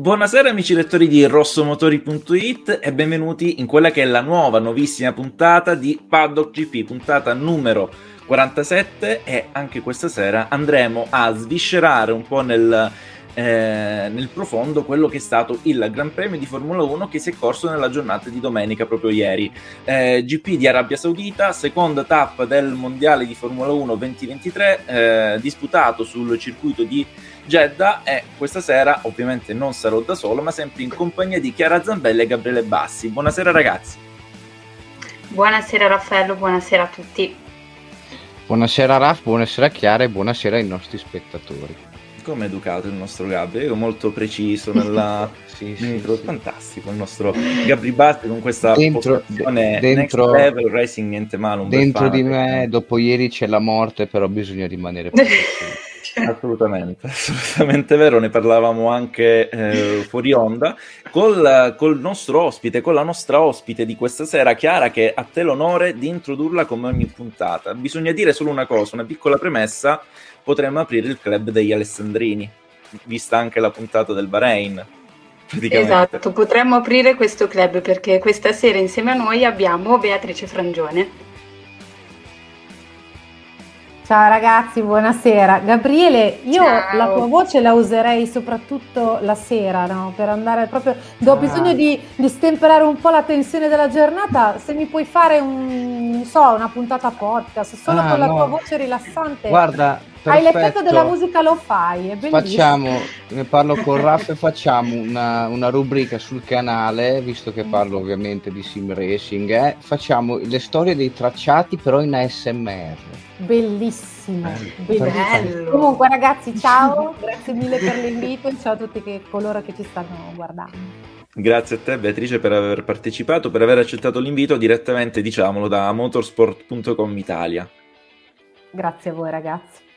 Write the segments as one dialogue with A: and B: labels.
A: Buonasera amici lettori di rossomotori.it e benvenuti in quella che è la nuova, nuovissima puntata di Paddock GP, puntata numero 47 e anche questa sera andremo a sviscerare un po' nel, eh, nel profondo quello che è stato il Gran Premio di Formula 1 che si è corso nella giornata di domenica proprio ieri. Eh, GP di Arabia Saudita, seconda tappa del Mondiale di Formula 1 2023, eh, disputato sul circuito di Jeddah e questa sera ovviamente non sarò da solo ma sempre in compagnia di Chiara Zambella e Gabriele Bassi. Buonasera ragazzi.
B: Buonasera Raffaello, buonasera a tutti.
C: Buonasera Raf, buonasera Chiara e buonasera ai nostri spettatori.
A: Come educato il nostro Gabri, io molto preciso nella sì, sì, sì, fantastico il nostro Gabri Bassi con questa
C: dentro, dentro
A: level racing niente male
C: dentro di me dopo ieri c'è la morte però bisogna rimanere positivi
A: Assolutamente, assolutamente vero, ne parlavamo anche eh, fuori onda col, col, nostro ospite, con la nostra ospite di questa sera, Chiara, che ha te l'onore di introdurla come ogni puntata. Bisogna dire solo una cosa, una piccola premessa, potremmo aprire il club degli Alessandrini, vista anche la puntata del Bahrain.
B: Esatto, potremmo aprire questo club perché questa sera insieme a noi abbiamo Beatrice Frangione.
D: Ciao ragazzi, buonasera. Gabriele, io Ciao. la tua voce la userei soprattutto la sera, no? Per andare proprio. Do ah. bisogno di, di, stemperare un po' la tensione della giornata. Se mi puoi fare un, so, una puntata podcast solo ah, con la no. tua voce rilassante.
C: Guarda,
D: Perfetto. Hai l'effetto della musica lo fai,
C: Facciamo, ne parlo con Raff e facciamo una, una, rubrica sul canale, visto che parlo ovviamente di sim racing, eh, facciamo le storie dei tracciati però in ASMR.
D: Bellissimo, bellissimo. Comunque ragazzi, ciao, grazie mille per l'invito e ciao a tutti che, coloro che ci stanno guardando.
A: Grazie a te Beatrice per aver partecipato, per aver accettato l'invito direttamente, diciamolo, da motorsport.com Italia.
D: Grazie a voi ragazzi.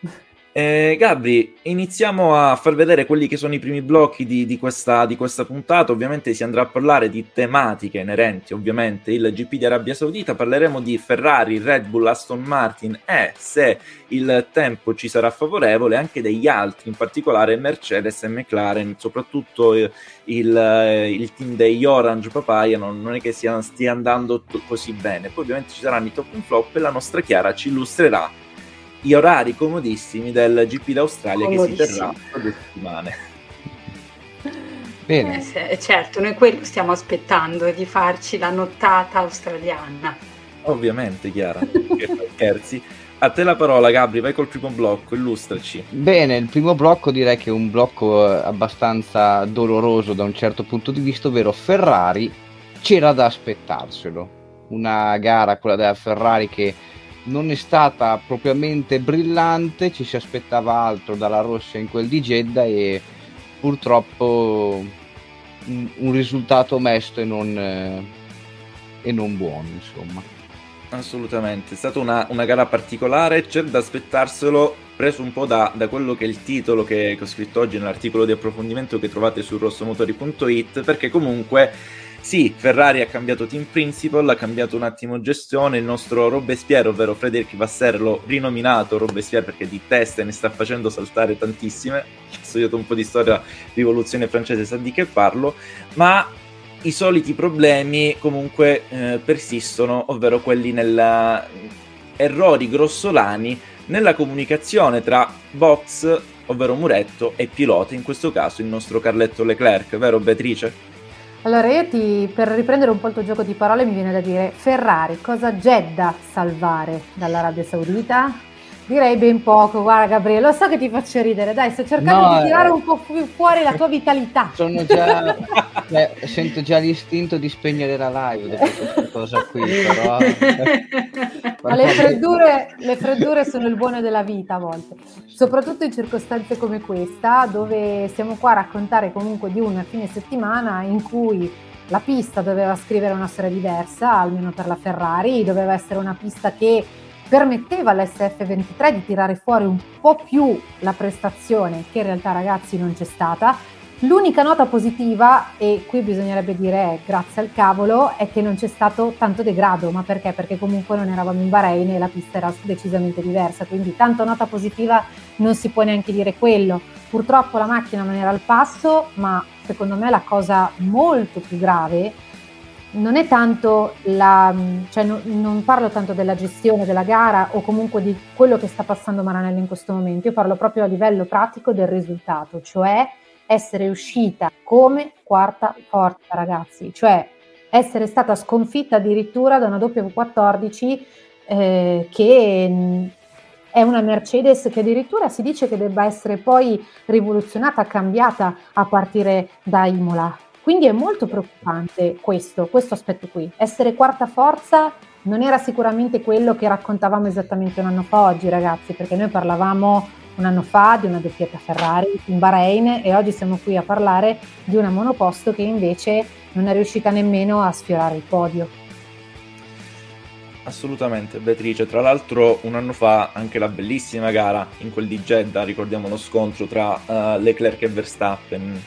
A: Eh, Gabri, iniziamo a far vedere quelli che sono i primi blocchi di, di, questa, di, questa, puntata. Ovviamente si andrà a parlare di tematiche inerenti, ovviamente, il GP di Arabia Saudita. Parleremo di Ferrari, Red Bull, Aston Martin e se il tempo ci sarà favorevole anche degli altri, in particolare Mercedes e McLaren, soprattutto il, il, il team degli Orange Papaya non, non è che sia, stia andando t- così bene. Poi ovviamente ci saranno i top and flop e la nostra Chiara ci illustrerà gli orari comodissimi del GP d'Australia che si terrà tra due settimane.
B: Bene. Eh, certo, noi quello stiamo aspettando di farci la nottata australiana.
A: Ovviamente, Chiara, scherzi. A te la parola, Gabri, vai col primo blocco, illustraci.
C: Bene, il primo blocco direi che è un blocco eh, abbastanza doloroso da un certo punto di vista, ovvero Ferrari c'era da aspettarselo. Una gara, quella della Ferrari, che non è stata propriamente brillante, ci si aspettava altro dalla Rossa in quel di Jeddah e purtroppo un, un risultato mesto e non, eh, e non buono, insomma.
A: Assolutamente, è stata una, una, gara particolare, c'è da aspettarselo preso un po' da, da quello che è il titolo che, che ho scritto oggi nell'articolo di approfondimento che trovate su rossomotori.it, perché comunque sì, Ferrari ha cambiato team principal, ha cambiato un attimo gestione, il nostro Robespierre, ovvero Frédéric Vasseur, l'ho rinominato Robespierre perché di teste ne sta facendo saltare tantissime, ho studiato un po' di storia rivoluzione francese, sa di che parlo, ma i soliti problemi comunque eh, persistono, ovvero quelli nella errori grossolani nella comunicazione tra box, ovvero muretto, e pilota, in questo caso il nostro Carletto Leclerc, vero Beatrice?
D: Allora io ti, per riprendere un po' il tuo gioco di parole mi viene da dire Ferrari, cosa da salvare dall'Arabia Saudita? Direi ben poco, guarda Gabriele, lo so che ti faccio ridere, dai, sto cercando no, di tirare eh, un po' più fuori la tua vitalità.
C: Sono già, cioè, sento già l'istinto di spegnere la live dopo questa cosa qui, però...
D: Ma le freddure, le freddure sono il buono della vita a volte, soprattutto in circostanze come questa, dove siamo qua a raccontare comunque di un fine settimana in cui la pista doveva scrivere una storia diversa, almeno per la Ferrari, doveva essere una pista che permetteva all'SF23 di tirare fuori un po' più la prestazione che in realtà ragazzi non c'è stata L'unica nota positiva, e qui bisognerebbe dire grazie al cavolo, è che non c'è stato tanto degrado, ma perché? Perché comunque non eravamo in Bahrain e la pista era decisamente diversa, quindi tanto nota positiva non si può neanche dire quello. Purtroppo la macchina non era al passo, ma secondo me la cosa molto più grave non è tanto la, cioè no, non parlo tanto della gestione della gara o comunque di quello che sta passando Maranello in questo momento, io parlo proprio a livello pratico del risultato, cioè essere uscita come quarta forza, ragazzi, cioè essere stata sconfitta addirittura da una W14 eh, che è una Mercedes che addirittura si dice che debba essere poi rivoluzionata, cambiata a partire da Imola. Quindi è molto preoccupante questo, questo aspetto qui. Essere quarta forza non era sicuramente quello che raccontavamo esattamente un anno fa oggi, ragazzi, perché noi parlavamo un anno fa di una doppietta Ferrari in Bahrain e oggi siamo qui a parlare di una monoposto che invece non è riuscita nemmeno a sfiorare il podio.
A: Assolutamente, Beatrice. Tra l'altro, un anno fa anche la bellissima gara in quel di Jeddah, ricordiamo lo scontro tra uh, Leclerc e Verstappen,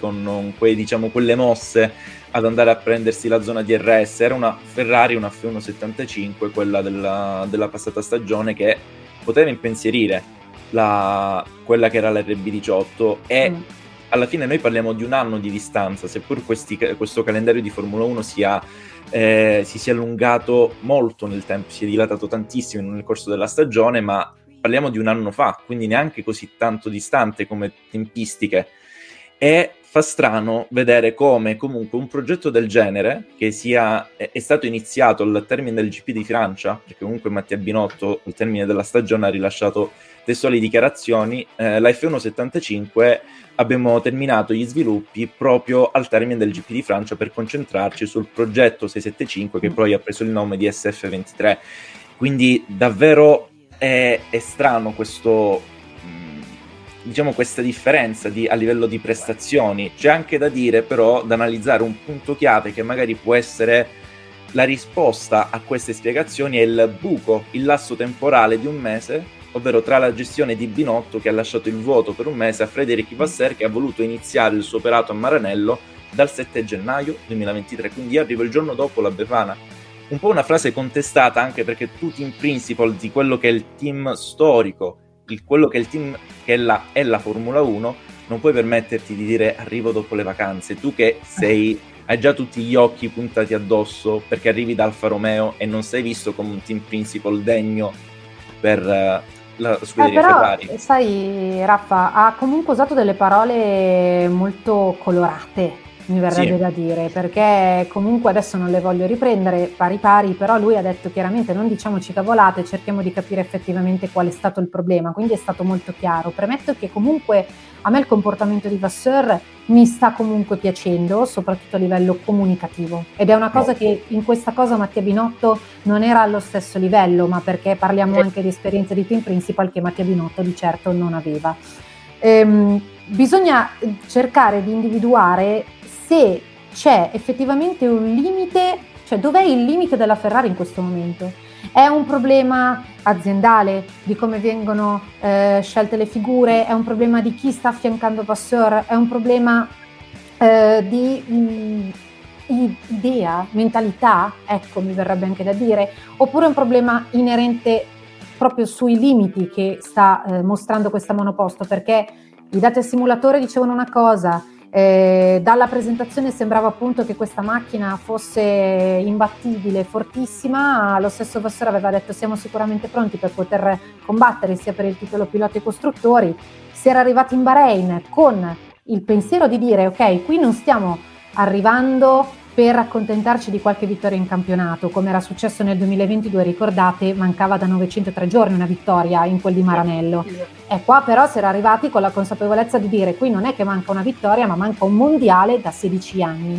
A: con quei, diciamo, quelle mosse ad andare a prendersi la zona DRS. Era una Ferrari, una F175, quella della, della passata stagione, che poteva impensierire la, quella che era l'RB18 e mm. alla fine noi parliamo di un anno di distanza, seppur questi, questo calendario di Formula 1 sia, eh, si sia allungato molto nel tempo, si è dilatato tantissimo nel corso della stagione, ma parliamo di un anno fa, quindi neanche così tanto distante come tempistiche. E fa strano vedere come comunque un progetto del genere, che sia, è, è, stato iniziato al termine del GP di Francia, perché comunque Mattia Binotto al termine della stagione ha rilasciato testuali dichiarazioni, eh, la F175 abbiamo terminato gli sviluppi proprio al termine del GP di Francia per concentrarci sul progetto 675 che poi ha preso il nome di SF23. Quindi davvero è, è strano questo, mm, diciamo questa differenza di, a livello di prestazioni. C'è anche da dire però, da analizzare un punto chiave che magari può essere la risposta a queste spiegazioni è il buco, il lasso temporale di un mese ovvero tra la gestione di Binotto che ha lasciato il vuoto per un mese a Frederic Vasser che ha voluto iniziare il suo operato a Maranello dal 7 gennaio 2023, quindi arrivo il giorno dopo la Befana. Un po' una frase contestata anche perché tu team principal di quello che è il team storico, il, quello che è il team che è la, è la Formula 1, non puoi permetterti di dire arrivo dopo le vacanze, tu che sei hai già tutti gli occhi puntati addosso perché arrivi da Alfa Romeo e non sei visto come un team principal degno per, la scuderia
D: eh, però,
A: Ferrari.
D: Sai, Raffa, ha comunque usato delle parole molto colorate, mi verrebbe sì. da dire, perché comunque adesso non le voglio riprendere pari pari, però lui ha detto chiaramente non diciamoci cavolate, cerchiamo di capire effettivamente qual è stato il problema, quindi è stato molto chiaro. Premetto che comunque a me il comportamento di Vasseur mi sta comunque piacendo, soprattutto a livello comunicativo. Ed è una cosa che in questa cosa Mattia Binotto non era allo stesso livello, ma perché parliamo anche di esperienze di team principal che Mattia Binotto di certo non aveva. Ehm, bisogna cercare di individuare se c'è effettivamente un limite, cioè dov'è il limite della Ferrari in questo momento? È un problema aziendale di come vengono eh, scelte le figure, è un problema di chi sta affiancando Passeur, è un problema eh, di mh, mm, idea, mentalità, ecco mi verrebbe anche da dire, oppure è un problema inerente proprio sui limiti che sta eh, mostrando questa monoposto, perché i dati al simulatore dicevano una cosa, eh, dalla presentazione sembrava appunto che questa macchina fosse imbattibile, fortissima, lo stesso Vasseur aveva detto siamo sicuramente pronti per poter combattere sia per il titolo piloti e costruttori, si era arrivati in Bahrain con il pensiero di dire ok, qui non stiamo arrivando per accontentarci di qualche vittoria in campionato, come era successo nel 2022, ricordate, mancava da 903 giorni una vittoria in quel di Maranello. E qua però si era arrivati con la consapevolezza di dire qui non è che manca una vittoria, ma manca un mondiale da 16 anni.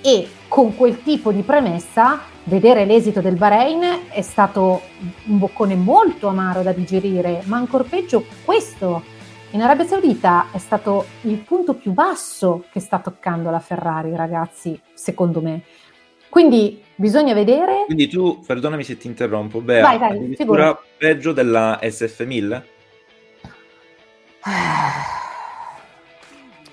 D: E con quel tipo di premessa, vedere l'esito del Bahrain è stato un boccone molto amaro da digerire, ma ancora peggio questo in Arabia Saudita è stato il punto più basso che sta toccando la Ferrari, ragazzi, secondo me. Quindi bisogna vedere.
A: Quindi tu, perdonami se ti interrompo, Bea, vai, vai, addirittura peggio della SF1000?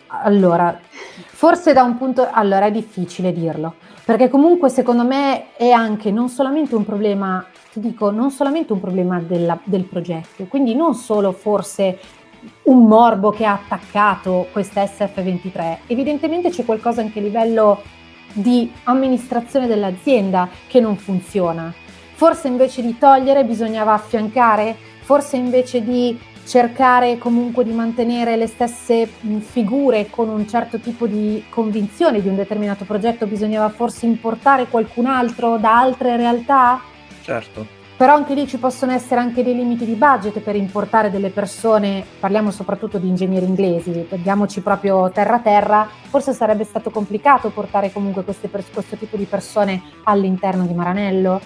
D: allora, forse da un punto... Allora, è difficile dirlo, perché comunque secondo me è anche non solamente un problema, ti dico, non solamente un problema della, del progetto, quindi non solo forse un morbo che ha attaccato questa SF23, evidentemente c'è qualcosa anche a livello di amministrazione dell'azienda che non funziona. Forse invece di togliere bisognava affiancare, forse invece di cercare comunque di mantenere le stesse figure con un certo tipo di convinzione di un determinato progetto, bisognava forse importare qualcun altro da altre realtà?
A: Certo.
D: Però anche lì ci possono essere anche dei limiti di budget per importare delle persone, parliamo soprattutto di ingegneri inglesi, andiamoci proprio terra a terra, forse sarebbe stato complicato portare comunque queste, questo tipo di persone all'interno di Maranello.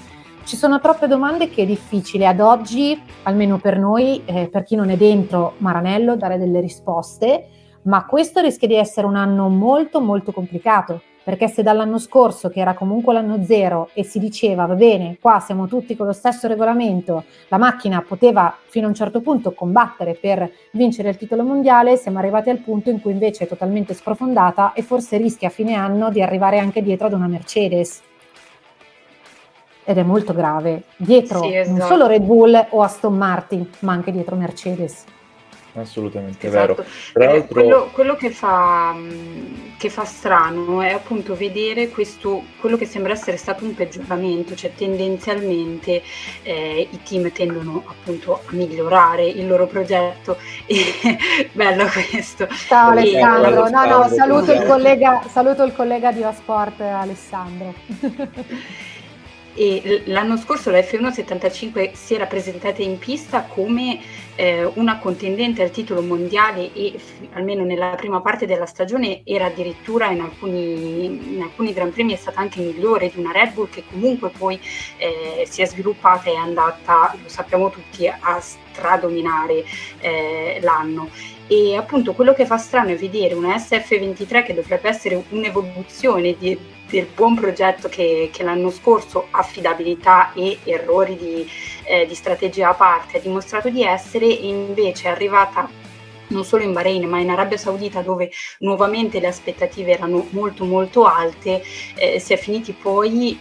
D: Ci sono troppe domande che è difficile ad oggi, almeno per noi, eh, per chi non è dentro Maranello, dare delle risposte, ma questo rischia di essere un anno molto molto complicato perché se dall'anno scorso, che era comunque l'anno zero, e si diceva va bene, qua siamo tutti con lo stesso regolamento, la macchina poteva fino a un certo punto combattere per vincere il titolo mondiale, siamo arrivati al punto in cui invece è totalmente sprofondata e forse rischia a fine anno di arrivare anche dietro ad una Mercedes. Ed è molto grave, dietro sì, esatto. non solo Red Bull o Aston Martin, ma anche dietro Mercedes
A: assolutamente esatto.
B: vero. Eh, quello, quello che, fa, che, fa, strano è appunto vedere questo, quello che sembra essere stato un peggioramento, cioè tendenzialmente eh, i team tendono appunto a migliorare il loro progetto. E, bello questo.
D: Ciao Alessandro, no no, saluto il collega, saluto il collega di Osport Alessandro.
B: e l'anno scorso la F1 75 si era presentata in pista come eh, una contendente al titolo mondiale e f- almeno nella prima parte della stagione era addirittura in alcuni, in alcuni Gran Premi è stata anche migliore di una Red Bull che comunque poi eh, si è sviluppata e è andata, lo sappiamo tutti, a stradominare eh, l'anno. E appunto quello che fa strano è vedere una SF23 che dovrebbe essere un'evoluzione di del buon progetto che, che, l'anno scorso, affidabilità e errori di, eh, di, strategia a parte, ha dimostrato di essere e invece è arrivata non solo in Bahrain ma in Arabia Saudita dove nuovamente le aspettative erano molto molto alte, eh, si è finiti poi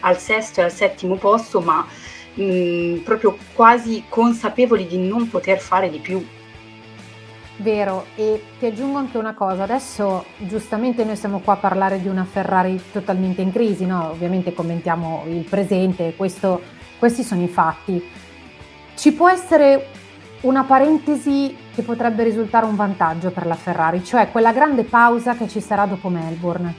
B: al sesto e al settimo posto ma mh, proprio quasi consapevoli di non poter fare di più
D: Vero, e ti aggiungo anche una cosa, adesso giustamente noi siamo qua a parlare di una Ferrari totalmente in crisi, no? ovviamente commentiamo il presente, questo, questi sono i fatti. Ci può essere una parentesi che potrebbe risultare un vantaggio per la Ferrari, cioè quella grande pausa che ci sarà dopo Melbourne.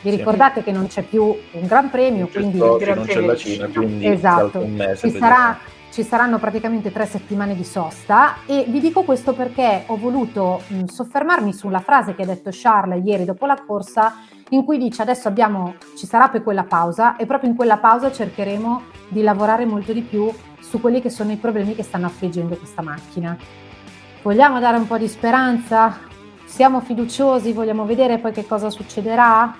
D: Vi ricordate sì. che non c'è più un Gran Premio, quindi
A: non c'è la Cina, quindi
D: esatto. un mese. Ci sarà, ci saranno praticamente tre settimane di sosta e vi dico questo perché ho voluto mh, soffermarmi sulla frase che ha detto Charles ieri dopo la corsa in cui dice adesso abbiamo, ci sarà poi quella pausa e proprio in quella pausa cercheremo di lavorare molto di più su quelli che sono i problemi che stanno affliggendo questa macchina. Vogliamo dare un po' di speranza? Siamo fiduciosi? Vogliamo vedere poi che cosa succederà?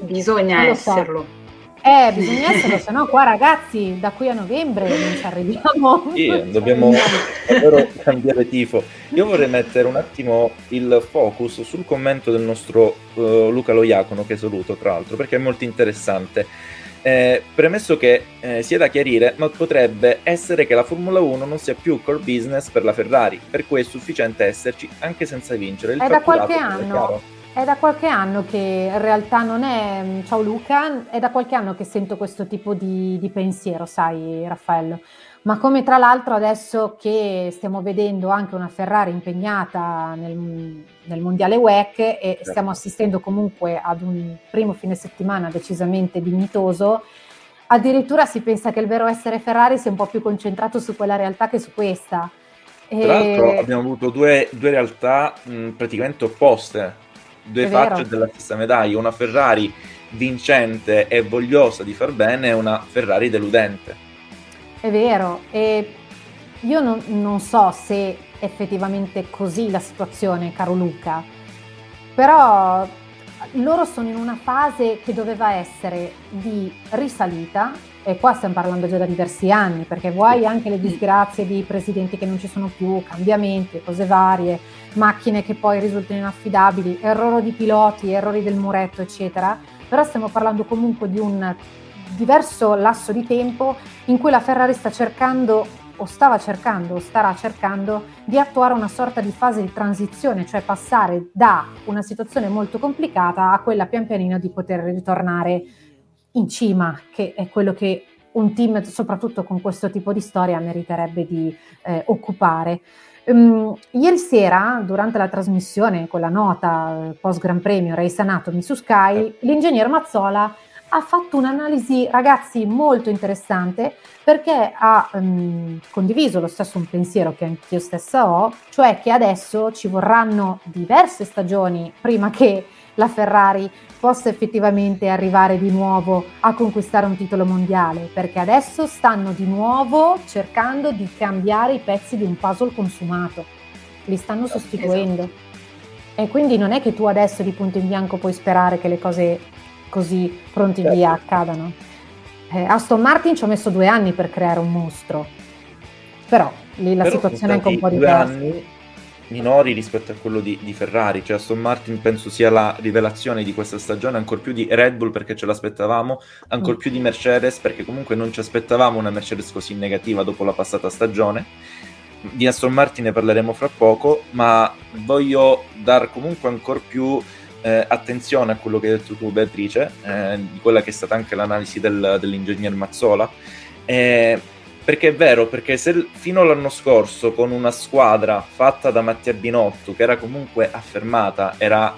B: Bisogna esserlo. So.
D: Eh, bisogna essere, se no qua ragazzi da qui a novembre non ci arriviamo.
A: Sì, dobbiamo davvero cambiare tifo. Io vorrei mettere un attimo il focus sul commento del nostro uh, Luca Loiacono, che saluto tra l'altro, perché è molto interessante. Eh, premesso che eh, sia da chiarire, ma potrebbe essere che la Formula 1 non sia più core business per la Ferrari, per cui è sufficiente esserci anche senza vincere.
D: Il è da qualche anno. È da qualche anno che in realtà non è, mm, ciao Luca, è da qualche anno che sento questo tipo di, di pensiero, sai Raffaello, ma come tra l'altro adesso che stiamo vedendo anche una Ferrari impegnata nel, nel mondiale WEC e certo. stiamo assistendo comunque ad un primo fine settimana decisamente dignitoso, addirittura si pensa che il vero essere Ferrari sia un po' più concentrato su quella realtà che su questa.
A: Tra l'altro abbiamo avuto due, due realtà mh, praticamente opposte due È facce vero. della stessa medaglia, una Ferrari vincente e vogliosa di far bene e una Ferrari deludente.
D: È vero, e io non, non so se effettivamente è così la situazione, caro Luca, però loro sono in una fase che doveva essere di risalita, e qua stiamo parlando già da diversi anni, perché vuoi anche le disgrazie di presidenti che non ci sono più, cambiamenti, cose varie, macchine che poi risultano inaffidabili, errori di piloti, errori del muretto, eccetera, però stiamo parlando comunque di un diverso lasso di tempo in cui la Ferrari sta cercando o stava cercando o starà cercando di attuare una sorta di fase di transizione, cioè passare da una situazione molto complicata a quella pian pianino di poter ritornare in cima, che è quello che un team, soprattutto con questo tipo di storia, meriterebbe di eh, occupare. Um, ieri sera, durante la trasmissione con la nota eh, post Gran Premio Race Anatomy su Sky, l'ingegner Mazzola ha fatto un'analisi, ragazzi, molto interessante perché ha um, condiviso lo stesso un pensiero che anch'io stessa ho, cioè che adesso ci vorranno diverse stagioni prima che la Ferrari possa effettivamente arrivare di nuovo a conquistare un titolo mondiale, perché adesso stanno di nuovo cercando di cambiare i pezzi di un puzzle consumato, li stanno esatto. sostituendo. Esatto. E quindi non è che tu adesso di punto in bianco puoi sperare che le cose così pronti certo. via accadano. Eh, Aston Martin ci ha messo due anni per creare un mostro, però lì la però situazione è anche un po' diversa. Anni
A: minori rispetto a quello di, di, Ferrari, cioè Aston Martin penso sia la rivelazione di questa stagione, ancora più di Red Bull perché ce l'aspettavamo, ancora mm. più di Mercedes perché comunque non ci aspettavamo una Mercedes così negativa dopo la passata stagione. Di Aston Martin ne parleremo fra poco, ma voglio dar comunque ancora più eh, attenzione a quello che hai detto tu Beatrice, eh, di quella che è stata anche l'analisi del, dell'ingegner Mazzola. Eh, perché è vero, perché se fino all'anno scorso con una squadra fatta da Mattia Binotto, che era comunque affermata, era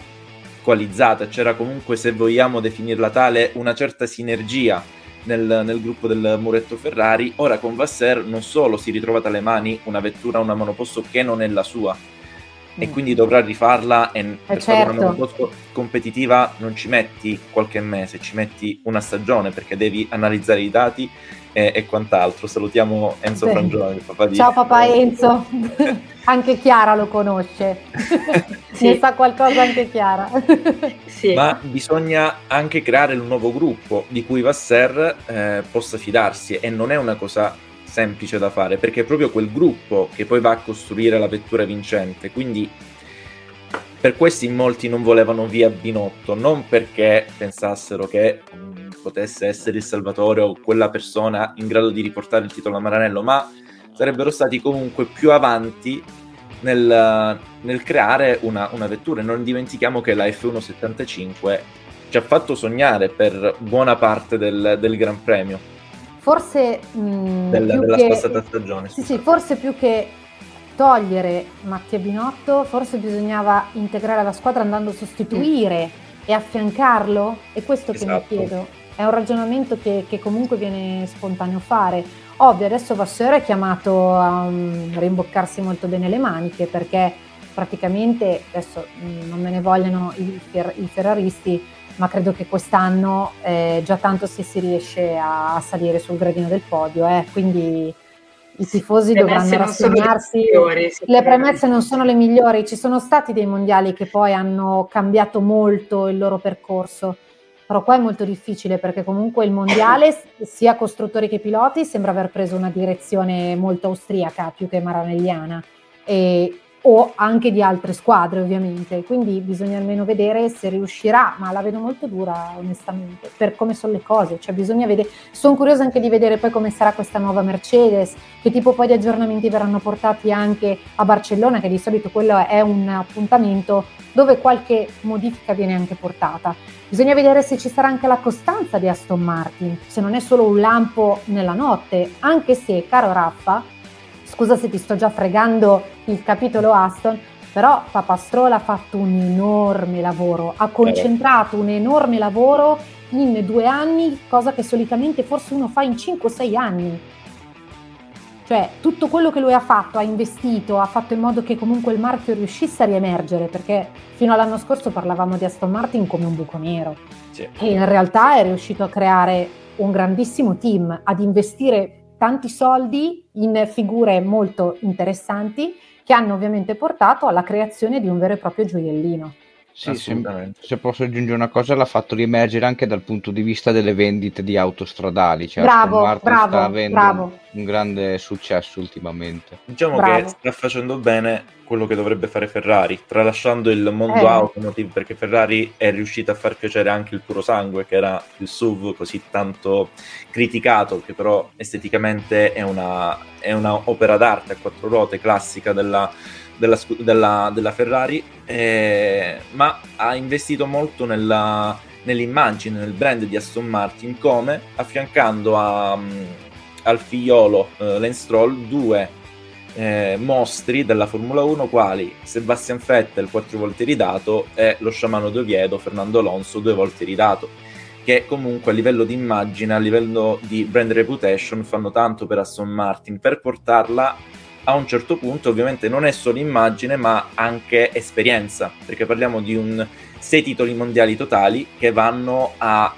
A: coalizzata, c'era comunque, se vogliamo definirla tale, una certa sinergia nel, nel, gruppo del Muretto Ferrari, ora con Vasser non solo si è ritrovata alle mani una vettura, una monoposto che non è la sua, e mm. quindi dovrà rifarla e eh per certo. fare una monoposto competitiva non ci metti qualche mese, ci metti una stagione perché devi analizzare i dati e, e quant'altro. Salutiamo Enzo sì. Frangione,
D: papà di... Ciao papà Enzo, anche Chiara lo conosce, sì. ne sa qualcosa anche Chiara.
A: sì. Ma bisogna anche creare un nuovo gruppo di cui Vasser eh, possa fidarsi e non è una cosa semplice da fare perché è proprio quel gruppo che poi va a costruire la vettura vincente. Quindi per questo in molti non volevano via Binotto, non perché pensassero che potesse essere il Salvatore o quella persona in grado di riportare il titolo a Maranello, ma sarebbero stati comunque più avanti nel, nel creare una, una, vettura. Non dimentichiamo che la F175 ci ha fatto sognare per buona parte del, del Gran Premio.
D: Forse mh, mm,
A: del, della che, passata stagione.
D: Sì, sì, forse più che togliere Mattia Binotto, forse bisognava integrare la squadra andando a sostituire mm. e affiancarlo. È questo esatto. che mi esatto. chiedo è un ragionamento che, che, comunque viene spontaneo fare. Ovvio, adesso Vasseur è chiamato a um, rimboccarsi molto bene le maniche perché praticamente, adesso mh, mm, non me ne vogliono i, i, ferraristi, ma credo che quest'anno eh, già tanto se si riesce a, a, salire sul gradino del podio, eh, quindi i tifosi le dovranno rassegnarsi. Le, le premesse non sono le migliori, ci sono stati dei mondiali che poi hanno cambiato molto il loro percorso però qua è molto difficile perché comunque il mondiale, sia costruttori che piloti, sembra aver preso una direzione molto austriaca più che maranelliana. E, o anche di altre squadre ovviamente, quindi bisogna almeno vedere se riuscirà, ma la vedo molto dura onestamente per come sono le cose, cioè bisogna vedere, sono curiosa anche di vedere poi come sarà questa nuova Mercedes, che tipo poi di aggiornamenti verranno portati anche a Barcellona, che di solito quello è un appuntamento dove qualche modifica viene anche portata. Bisogna vedere se ci sarà anche la costanza di Aston Martin, se non è solo un lampo nella notte, anche se, caro Raffa, scusa se ti sto già fregando il capitolo Aston, però Papastrola ha fatto un enorme lavoro, ha concentrato un enorme lavoro in due anni, cosa che solitamente forse uno fa in 5-6 anni. Cioè tutto quello che lui ha fatto, ha investito, ha fatto in modo che comunque il marchio riuscisse a riemergere, perché fino all'anno scorso parlavamo di Aston Martin come un buco nero. Sì. E in realtà è riuscito a creare un grandissimo team, ad investire tanti soldi in figure molto interessanti che hanno ovviamente portato alla creazione di un vero e proprio gioiellino.
C: Sì, se, se, posso aggiungere una cosa, l'ha fatto riemergere anche dal punto di vista delle vendite di autostradali. Cioè
D: bravo, bravo, sta
C: avendo
D: bravo.
C: un grande successo ultimamente.
A: Diciamo bravo. che sta facendo bene quello che dovrebbe fare Ferrari, tralasciando il mondo eh. automotive, perché Ferrari è riuscita a far piacere anche il puro sangue, che era il SUV così tanto criticato, che però esteticamente è una, è una opera d'arte a quattro ruote classica della della, della, della Ferrari, eh, ma ha investito molto nella, nell'immagine, nel brand di Aston Martin, come affiancando a, um, al figliolo uh, Lance Stroll due eh, mostri della Formula 1 quali Sebastian Vettel quattro volte ridato e lo sciamano d'Oviedo Fernando Alonso due volte ridato che comunque a livello di immagine, a livello di brand reputation fanno tanto per Aston Martin. Per portarla a un certo punto ovviamente non è solo immagine ma anche esperienza, perché parliamo di un sei titoli mondiali totali che vanno a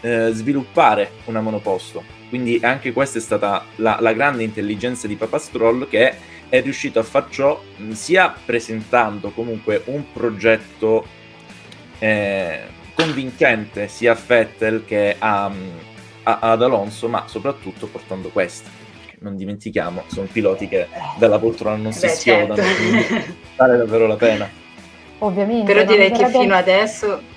A: eh, sviluppare una monoposto. Quindi anche questa è stata la, la grande intelligenza di Papastrol che è riuscito a far ciò sia presentando comunque un progetto eh, convincente sia a Vettel che a, a, ad Alonso, ma soprattutto portando questo non dimentichiamo, sono piloti che dalla poltrona non si Beh, schiodano, certo. quindi vale davvero la pena.
D: Ovviamente.
B: Però direi che fino adesso...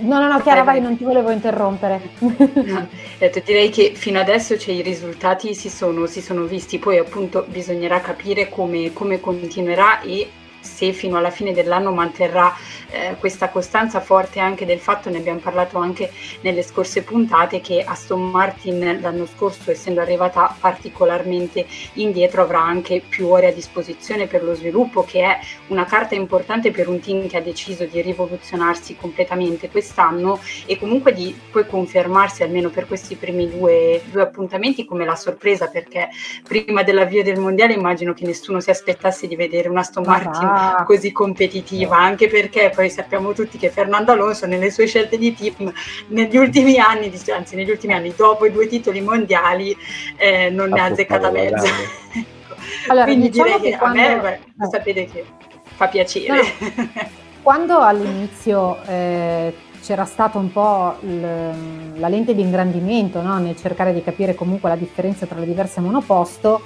D: No, no, no, Chiara, vai, vai, non ti volevo interrompere.
B: No, detto, direi che fino adesso cioè, i risultati si sono, si sono, visti, poi appunto bisognerà capire come, come continuerà e se fino alla fine dell'anno manterrà eh, questa costanza forte anche del fatto, ne abbiamo parlato anche nelle scorse puntate, che Aston Martin l'anno scorso, essendo arrivata particolarmente indietro, avrà anche più ore a disposizione per lo sviluppo, che è una carta importante per un team che ha deciso di rivoluzionarsi completamente quest'anno e comunque di poi confermarsi almeno per questi primi due, due appuntamenti come la sorpresa, perché prima dell'avvio del mondiale immagino che nessuno si aspettasse di vedere una Aston Martin ah, così competitiva, anche perché poi sappiamo tutti che Fernando Alonso nelle sue scelte di team negli ultimi anni, anzi negli ultimi anni, dopo i due titoli mondiali, eh, non ne ha azzeccata mezza. ecco. allora, Quindi diciamo direi che, che quando... a me beh, eh. sapete che fa piacere. No,
D: quando all'inizio eh, c'era stata un po' l- la lente di ingrandimento no? nel cercare di capire comunque la differenza tra le diverse monoposto,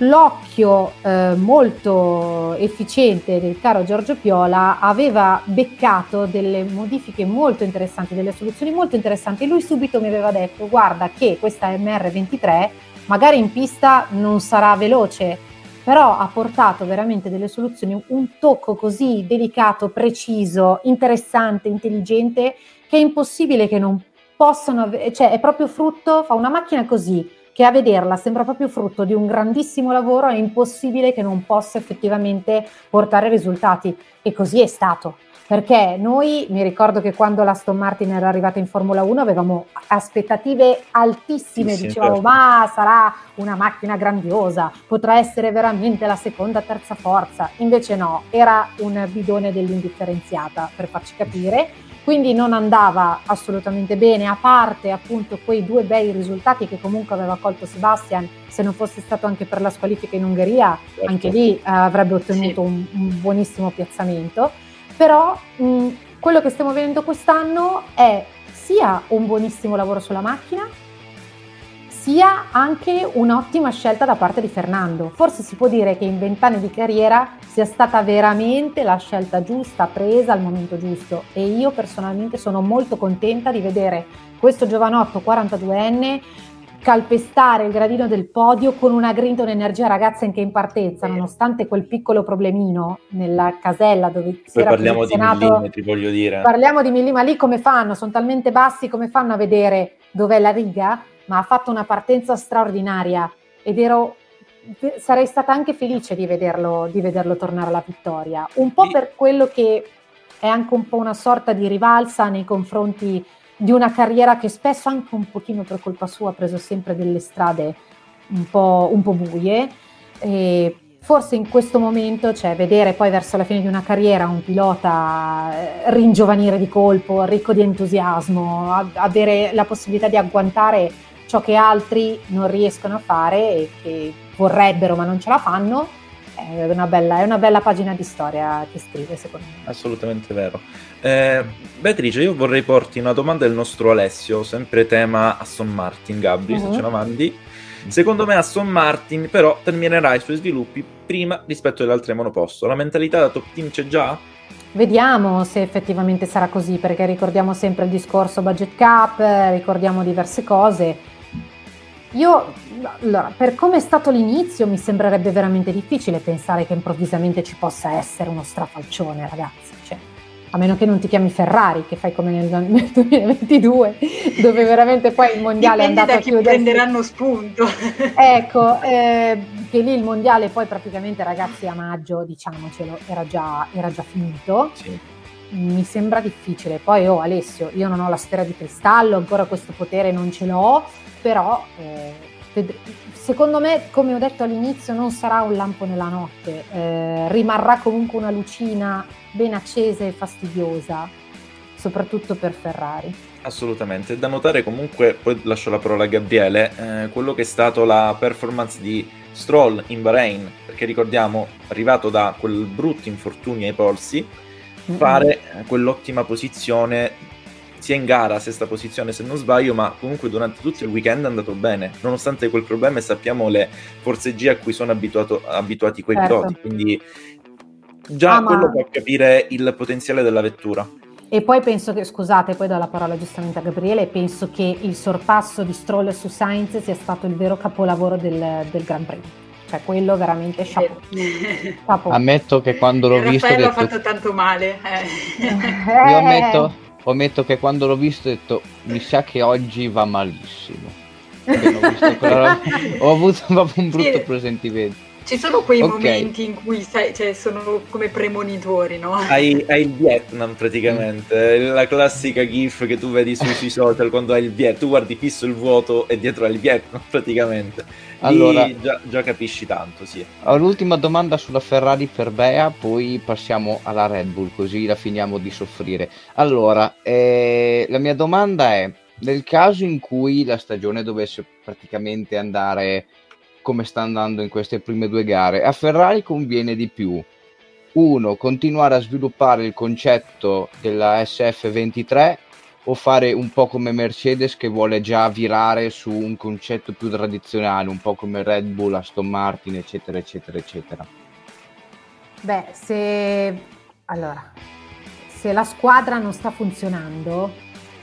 D: l'occhio eh, molto efficiente del caro Giorgio Piola aveva beccato delle modifiche molto interessanti, delle soluzioni molto interessanti. Lui subito mi aveva detto: Guarda, che questa MR23 magari in pista non sarà veloce, però ha portato veramente delle soluzioni, un tocco così delicato, preciso, interessante, intelligente, che è impossibile che non possano, cioè è proprio frutto, fa una macchina così che a vederla sembra proprio frutto di un grandissimo lavoro, è impossibile che non possa effettivamente portare risultati. E così è stato. Perché noi, mi ricordo che quando l'Aston Martin era arrivata in Formula 1 avevamo aspettative altissime, sì, dicevamo certo. ma sarà una macchina grandiosa, potrà essere veramente la seconda, terza forza. Invece no, era un bidone dell'indifferenziata, per farci capire quindi non andava assolutamente bene, a parte appunto quei due bei risultati che comunque aveva colto Sebastian, se non fosse stato anche per la squalifica in Ungheria, certo. anche lì eh, avrebbe ottenuto sì. un, un, buonissimo piazzamento, però mh, quello che stiamo vedendo quest'anno è sia un buonissimo lavoro sulla macchina, sia anche un'ottima scelta da parte di Fernando. Forse si può dire che in vent'anni di carriera sia stata veramente la scelta giusta, presa al momento giusto e io personalmente sono molto contenta di vedere questo giovanotto 42enne calpestare il gradino del podio con una grinta, un'energia ragazza anche in partenza, nonostante quel piccolo problemino nella casella dove si Poi era
A: parliamo di millimetri, voglio dire.
D: Parliamo di millimetri, ma lì come fanno? Sono talmente bassi, come fanno a vedere dov'è la riga? Ma ha fatto una partenza straordinaria ed ero sarei stata anche felice di vederlo, di vederlo tornare alla vittoria, un po' per quello che è anche un po' una sorta di rivalsa nei confronti di una carriera che spesso anche un pochino per colpa sua ha preso sempre delle strade un po', un po buie. E forse in questo momento, cioè vedere poi verso la fine di una carriera un pilota eh, ringiovanire di colpo, ricco di entusiasmo, avere la possibilità di agguantare ciò che altri non riescono a fare e che vorrebbero ma non ce la fanno, è una, bella, è una bella pagina di storia che scrive, secondo me.
A: Assolutamente vero. Eh, Beatrice, io vorrei porti una domanda del nostro Alessio, sempre tema Aston Martin, Gabri, uh-huh. se mhm. ce la mandi. Secondo me Aston Martin però terminerà i suoi sviluppi prima rispetto alle altre monoposto. La mentalità da top team c'è già?
D: Vediamo se effettivamente sarà così, perché ricordiamo sempre il discorso budget cap, ricordiamo diverse cose. Io, allora, per come è stato l'inizio, mi sembrerebbe veramente difficile pensare che improvvisamente ci possa essere uno strafalcione, ragazzi. Cioè, a meno che non ti chiami Ferrari, che fai come nel, 2022, dove veramente poi il mondiale
B: Dipende
D: è andato
B: da chi a chiudersi. prenderanno spunto.
D: ecco, eh, che lì il mondiale poi praticamente, ragazzi, a maggio, diciamocelo, era già, era già finito. Sì. Mi sembra difficile. Poi, oh Alessio, io non ho la sfera di cristallo, ancora questo potere non ce l'ho, però... Eh, secondo me, come ho detto all'inizio, non sarà un lampo nella notte, eh, rimarrà comunque una lucina ben accesa e fastidiosa, soprattutto per Ferrari.
A: Assolutamente, da notare comunque, poi lascio la parola a Gabriele, eh, quello che è stato la performance di Stroll in Bahrain, perché ricordiamo, arrivato da quel brutto infortunio ai polsi, fare quell'ottima posizione sia in gara, sesta posizione se non sbaglio, ma comunque durante tutto il weekend è andato bene, nonostante quel problema e sappiamo le forze G a cui sono abituato, abituati quei certo. piloti, quindi già ah, quello ma... può capire il potenziale della vettura.
D: E poi penso che, scusate, poi do la parola giustamente a Gabriele, penso che il sorpasso di Stroll su Sainz sia stato il vero capolavoro del, del Gran Premio. Cioè, quello veramente chapeau.
C: chapeau. Ammetto che quando l'ho visto...
B: Raffaello ha fatto tanto male.
C: Eh. Io ammetto, ammetto che quando l'ho visto ho detto, mi sa che oggi va malissimo. ho, avuto proprio un brutto sì. presentimento.
B: Ci sono quei okay. momenti in cui sai, cioè, sono come premonitori, no?
A: Hai, hai il Vietnam praticamente, mm. la classica gif che tu vedi sui, sui social quando hai il Vietnam, tu guardi fisso il vuoto e dietro hai il Vietnam praticamente. Allora, già, già, capisci tanto, sì.
C: L'ultima domanda sulla Ferrari per Bea, poi passiamo alla Red Bull, così la finiamo di soffrire. Allora, eh, la mia domanda è, nel caso in cui la stagione dovesse praticamente andare come sta andando in queste prime due gare. A Ferrari conviene di più, uno, continuare a sviluppare il concetto della SF23 o fare un po' come Mercedes che vuole già virare su un concetto più tradizionale, un po' come Red Bull, Aston Martin, eccetera, eccetera, eccetera.
D: Beh, se allora, se la squadra non sta funzionando,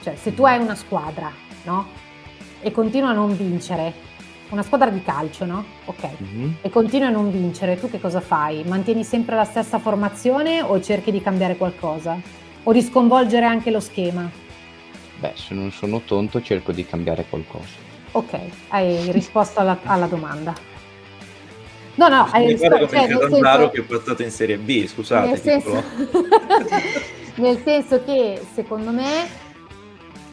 D: cioè se tu hai una squadra, no? E continua a non vincere, una squadra di calcio, no? Ok. Mm-hmm. E continua a non vincere, tu che cosa fai? Mantieni sempre la stessa formazione o cerchi di cambiare qualcosa? O di sconvolgere anche lo schema?
C: Beh, se non sono tonto cerco di cambiare qualcosa.
D: Ok, hai risposto alla, alla domanda. No, no, hai
A: risposto. Cioè, nel senso... che è passato in Serie B, scusate.
D: Nel senso... nel senso che, secondo me,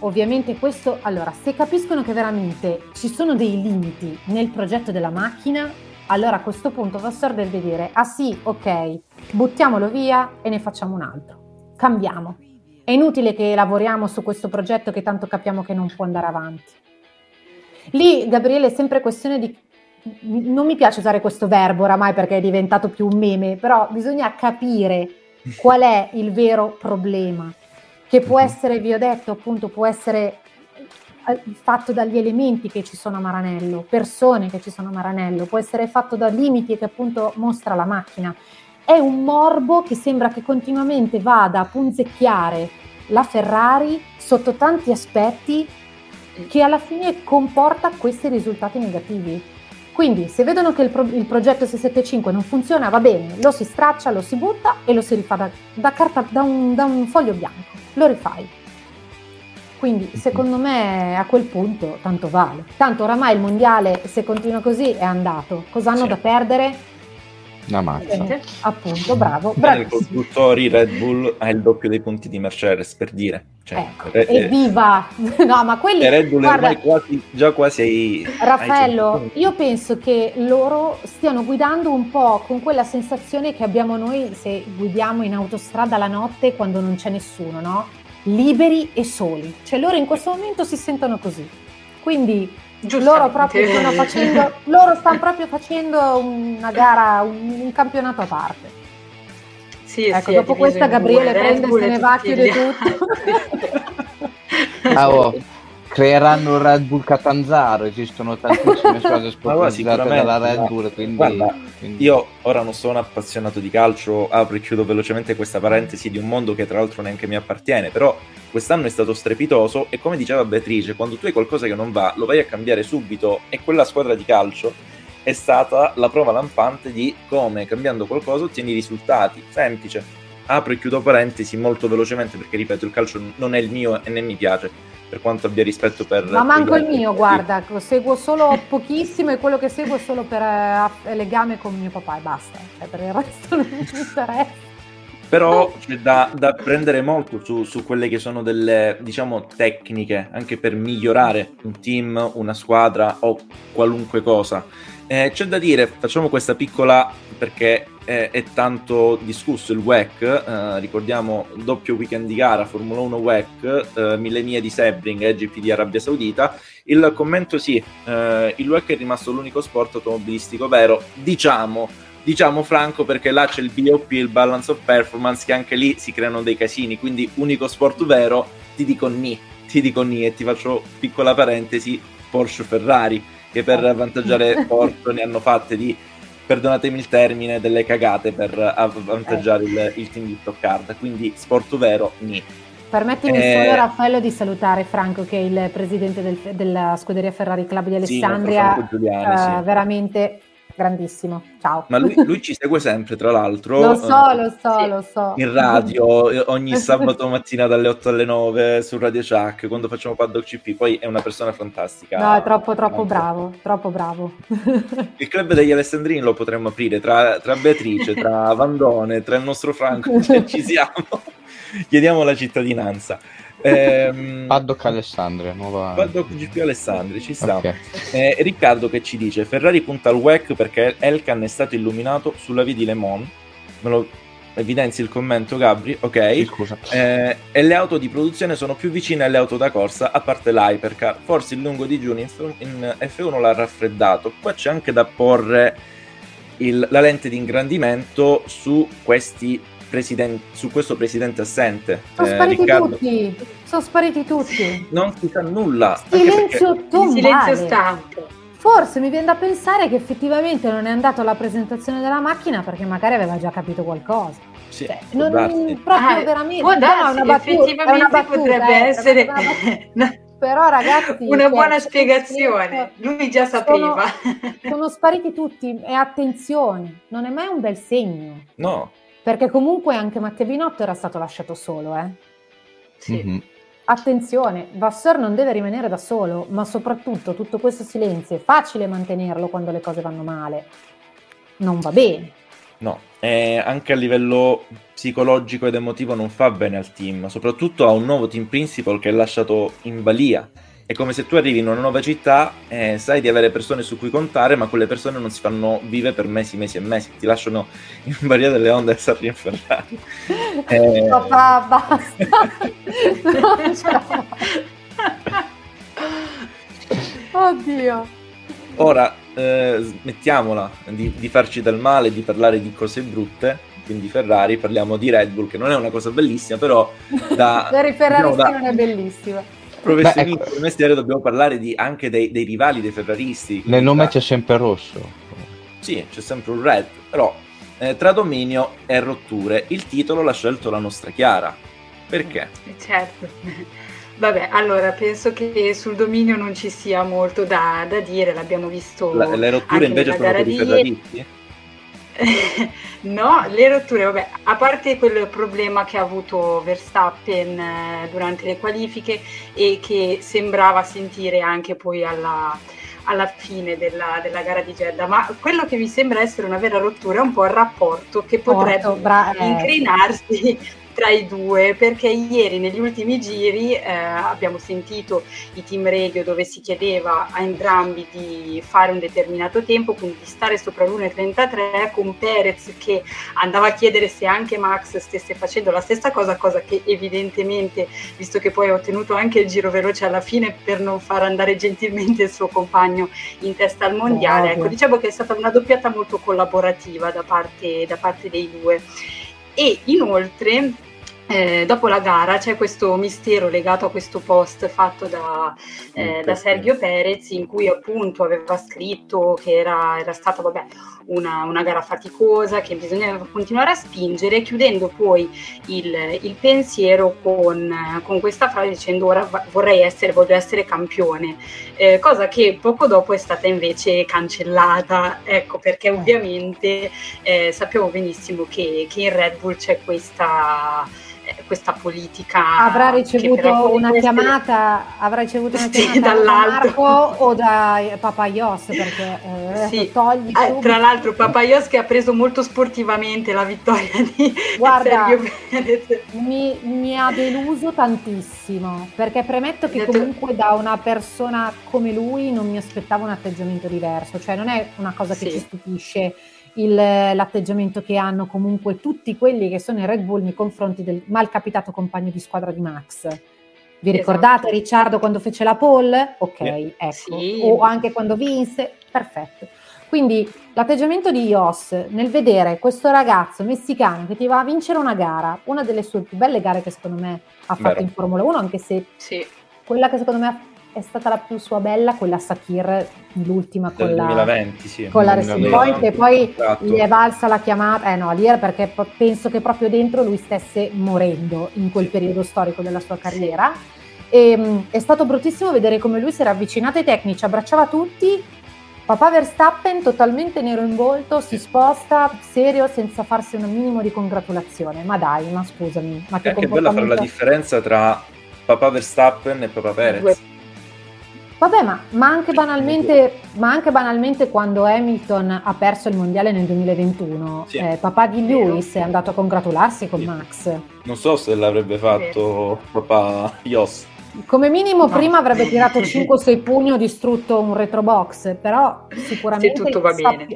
D: Ovviamente questo, allora, se capiscono che veramente ci sono dei limiti nel progetto della macchina, allora a questo punto va a sorgere di dire, ah sì, ok, buttiamolo via e ne facciamo un altro, cambiamo. È inutile che lavoriamo su questo progetto che tanto capiamo che non può andare avanti. Lì, Gabriele, è sempre questione di... Non mi piace usare questo verbo oramai perché è diventato più un meme, però bisogna capire qual è il vero problema che può mhm. essere, vi ho detto, appunto, può essere eh, fatto dagli elementi che ci sono a Maranello, persone che ci sono a Maranello, può essere fatto da limiti che appunto mostra la macchina. È un morbo che sembra che continuamente vada a punzecchiare la Ferrari sotto tanti aspetti che alla fine comporta questi risultati negativi. Quindi se vedono che il, pro- il, progetto 675 non funziona, va bene, lo si straccia, lo si butta e lo si rifà da, da, carta, da, un, da un foglio bianco lo rifai. Quindi secondo me a quel punto tanto vale. Tanto oramai il mondiale, se continua così, è andato. Cosa hanno sì. da perdere?
C: Una mazza.
D: Eh, appunto, bravo.
A: I costruttori Red Bull ha il doppio dei punti di Mercedes, per dire.
D: Cioè, ecco, re- evviva! no, ma quelli...
A: Red Bull guarda, ormai quasi, già quasi ai...
D: Raffaello, ai io penso che loro stiano guidando un po' con quella sensazione che abbiamo noi se guidiamo in autostrada la notte quando non c'è nessuno, no? Liberi e soli. Cioè loro in questo momento si sentono così. Quindi loro proprio stanno facendo, loro stanno proprio facendo una gara, un, un campionato a parte. Sì, ecco, sì, dopo questa Gabriele prende e se ne va, chiude tutto.
C: ah, creeranno Red Bull Catanzaro, esistono tantissime cose sponsorizzate dalla Red Bull, quindi,
A: guarda,
C: quindi,
A: io ora non sono appassionato di calcio, apro e chiudo velocemente questa parentesi di un mondo che tra l'altro neanche mi appartiene, però quest'anno è stato strepitoso e come diceva Beatrice, quando tu hai qualcosa che non va, lo vai a cambiare subito e quella squadra di calcio è stata la prova lampante di come cambiando qualcosa ottieni risultati, semplice. Apro e chiudo parentesi molto velocemente perché ripeto il calcio non è il mio e né mi piace per quanto abbia rispetto per...
D: Ma manco il mio, guarda, seguo solo pochissimo e quello che seguo è solo per eh, legame con mio papà e basta, cioè, per il resto non mi interessa.
A: Però c'è da, da prendere molto su, su, quelle che sono delle, diciamo, tecniche, anche per migliorare un team, una squadra o qualunque cosa. Eh, c'è da dire, facciamo questa piccola perché è, è tanto discusso il WEC, eh, ricordiamo doppio weekend di gara, Formula 1 WEC, eh, mille mie di Sebring e GP di Arabia Saudita. Il commento sì, eh, il WEC è rimasto l'unico sport automobilistico vero, diciamo, diciamo franco perché là c'è il BOP, il Balance of Performance, che anche lì si creano dei casini, quindi unico sport vero, ti dico ni, ti dico ni e ti faccio piccola parentesi, Porsche Ferrari, che per avvantaggiare Porsche ne hanno fatte di perdonatemi il termine, delle cagate per avvantaggiare il, il team di Stoccard. Quindi sport vero, ni.
D: Permettimi eh, solo Raffaello di salutare Franco che è il presidente del, della scuderia Ferrari Club di Alessandria, sì, Giuliani, uh, sì. veramente grandissimo. Ciao.
A: Ma lui, lui, ci segue sempre, tra l'altro.
D: lo so, lo so, sì. lo so.
A: In radio, ogni sabato mattina dalle 8 alle 9 su Radio Chuck, quando facciamo Paddock CP. Poi è una persona fantastica.
D: No, è troppo, troppo bravo, troppo bravo.
A: Il club degli Alessandrini lo potremmo aprire tra, tra Beatrice, tra Vandone, tra il nostro Franco, se ci siamo. Chiediamo la cittadinanza.
C: Ehm, Paddock Alessandria, nuova...
A: Paddock GP Alessandria, ci sta. Okay. Eh, Riccardo che ci dice, Ferrari punta al WEC perché Elkan è stato illuminato sulla via di Le Mans, me lo evidenzi il commento Gabri, ok. Scusa. Eh, e le auto di produzione sono più vicine alle auto da corsa, a parte l'Hypercar. Forse il lungo di giugno in, in F1 l'ha raffreddato. Qua c'è anche da porre il, la lente di ingrandimento su questi su questo presidente assente.
D: Sono eh, spariti Riccardo. tutti, sono spariti tutti.
A: Non si sa nulla.
D: Silenzio perché... Silenzio stampo. Forse mi viene da pensare che effettivamente non è andato alla presentazione della macchina perché magari aveva già capito qualcosa.
A: Sì,
D: cioè, non, proprio ah, veramente
B: può darsi, no, battuta, effettivamente battuta, potrebbe eh, essere
D: però ragazzi
B: una cioè, buona spiegazione lui già sapeva
D: sono, sono spariti tutti e attenzione non è mai un bel segno
A: no
D: perché comunque anche Matteo Binotto era stato lasciato solo, eh?
B: Sì. Mm-hmm.
D: Attenzione, Vasseur non deve rimanere da solo, ma soprattutto tutto questo silenzio è facile mantenerlo quando le cose vanno male. Non va bene.
A: No, eh, anche a livello psicologico ed emotivo non fa bene al team, soprattutto a un nuovo team principal che è lasciato in balia è come se tu arrivi in una nuova città e sai di avere persone su cui contare, ma quelle persone non si fanno vive per mesi, mesi e mesi, ti lasciano in Maria delle Onde e Sarri in Ferrari.
D: eh... Papà, basta! Oddio!
A: Ora, eh, smettiamola di, di farci del male, di parlare di cose brutte, quindi Ferrari, parliamo di Red Bull, che non è una cosa bellissima, però
D: da... Ferrari diciamo, da... non è bellissima
A: professionisti ecco. del mestiere dobbiamo parlare di, anche dei, dei, rivali, dei ferraristi.
C: Nel nome c'è sempre rosso.
A: Sì, c'è sempre un red, però eh, tra dominio e rotture il titolo l'ha scelto la nostra Chiara. Perché?
B: Eh, certo. Vabbè, allora penso che sul dominio non ci sia molto da, da dire, l'abbiamo visto.
A: La, le rotture invece sono per i ferraristi?
B: No, le rotture, vabbè, a parte quel problema che ha avuto Verstappen eh, durante le qualifiche e che sembrava sentire anche poi alla, alla fine della, della, gara di Jeddah, ma quello che mi sembra essere una vera rottura è un po' il rapporto che potrebbe Porto, bra- eh. incrinarsi tra i due perché ieri negli ultimi giri eh, abbiamo sentito i team radio dove si chiedeva a entrambi di fare un determinato tempo, quindi di stare sopra l'1.33 con Perez che andava a chiedere se anche Max stesse facendo la stessa cosa, cosa che evidentemente, visto che poi ha ottenuto anche il giro veloce alla fine per non far andare gentilmente il suo compagno in testa al mondiale, ecco diciamo che è stata una doppiata molto collaborativa da parte, da parte dei due. E inoltre eh, dopo la gara c'è questo mistero legato a questo post fatto da, eh, da Sergio Perez in cui appunto aveva scritto che era, era stata vabbè, una, una, gara faticosa, che bisognava continuare a spingere, chiudendo poi il, il pensiero con, con, questa frase dicendo ora vorrei essere, voglio essere campione, eh, cosa che poco dopo è stata invece cancellata, ecco perché ovviamente eh, sappiamo benissimo che, che in Red Bull c'è questa questa politica.
D: Avrà ricevuto una chiamata, avrà ricevuto una chiamata sì, da Marco o da Papayos perché eh, sì. togli
B: eh, tra l'altro Papayos che ha preso molto sportivamente la vittoria di Guarda, Sergio Perez.
D: Mi, mi, ha deluso tantissimo perché premetto che comunque da una persona come lui non mi aspettavo un atteggiamento diverso, cioè non è una cosa che sì. ci stupisce il, l'atteggiamento che hanno comunque tutti quelli che sono in Red Bull nei confronti del malcapitato compagno di squadra di Max. Vi esatto. ricordate Ricciardo quando fece la pole? Ok, eh, ecco. Sì. O anche quando vinse? Perfetto. Quindi l'atteggiamento di Ios nel vedere questo ragazzo messicano che ti va a vincere una gara, una delle sue più belle gare che secondo me ha fatto Beh. in Formula 1, anche se sì. quella che secondo me ha è stata la più sua bella quella Sakir, l'ultima con
A: Del
D: la,
A: 2020, sì,
D: con la Racing Point e poi esatto. gli è valsa la chiamata, eh no, lì era perché penso che proprio dentro lui stesse morendo in quel periodo storico della sua carriera e, ehm, è stato bruttissimo vedere come lui si era avvicinato ai tecnici, abbracciava tutti Papà Verstappen totalmente nero in volto, si sposta serio senza farsi un minimo di congratulazione. Ma dai, ma scusami. Ma
A: che è anche bella fare la differenza tra papà Verstappen e papà Perez. Due
D: Vabbè, ma, ma, anche ma, anche banalmente, quando Hamilton ha perso il mondiale nel 2021, sì. eh, papà di Lewis è andato a congratularsi con sì. Max.
A: Non so se l'avrebbe fatto papà Jos.
D: Come minimo, no. prima avrebbe tirato 5-6 pugni o distrutto un retrobox, però sicuramente.
B: Sì, tutto va bene.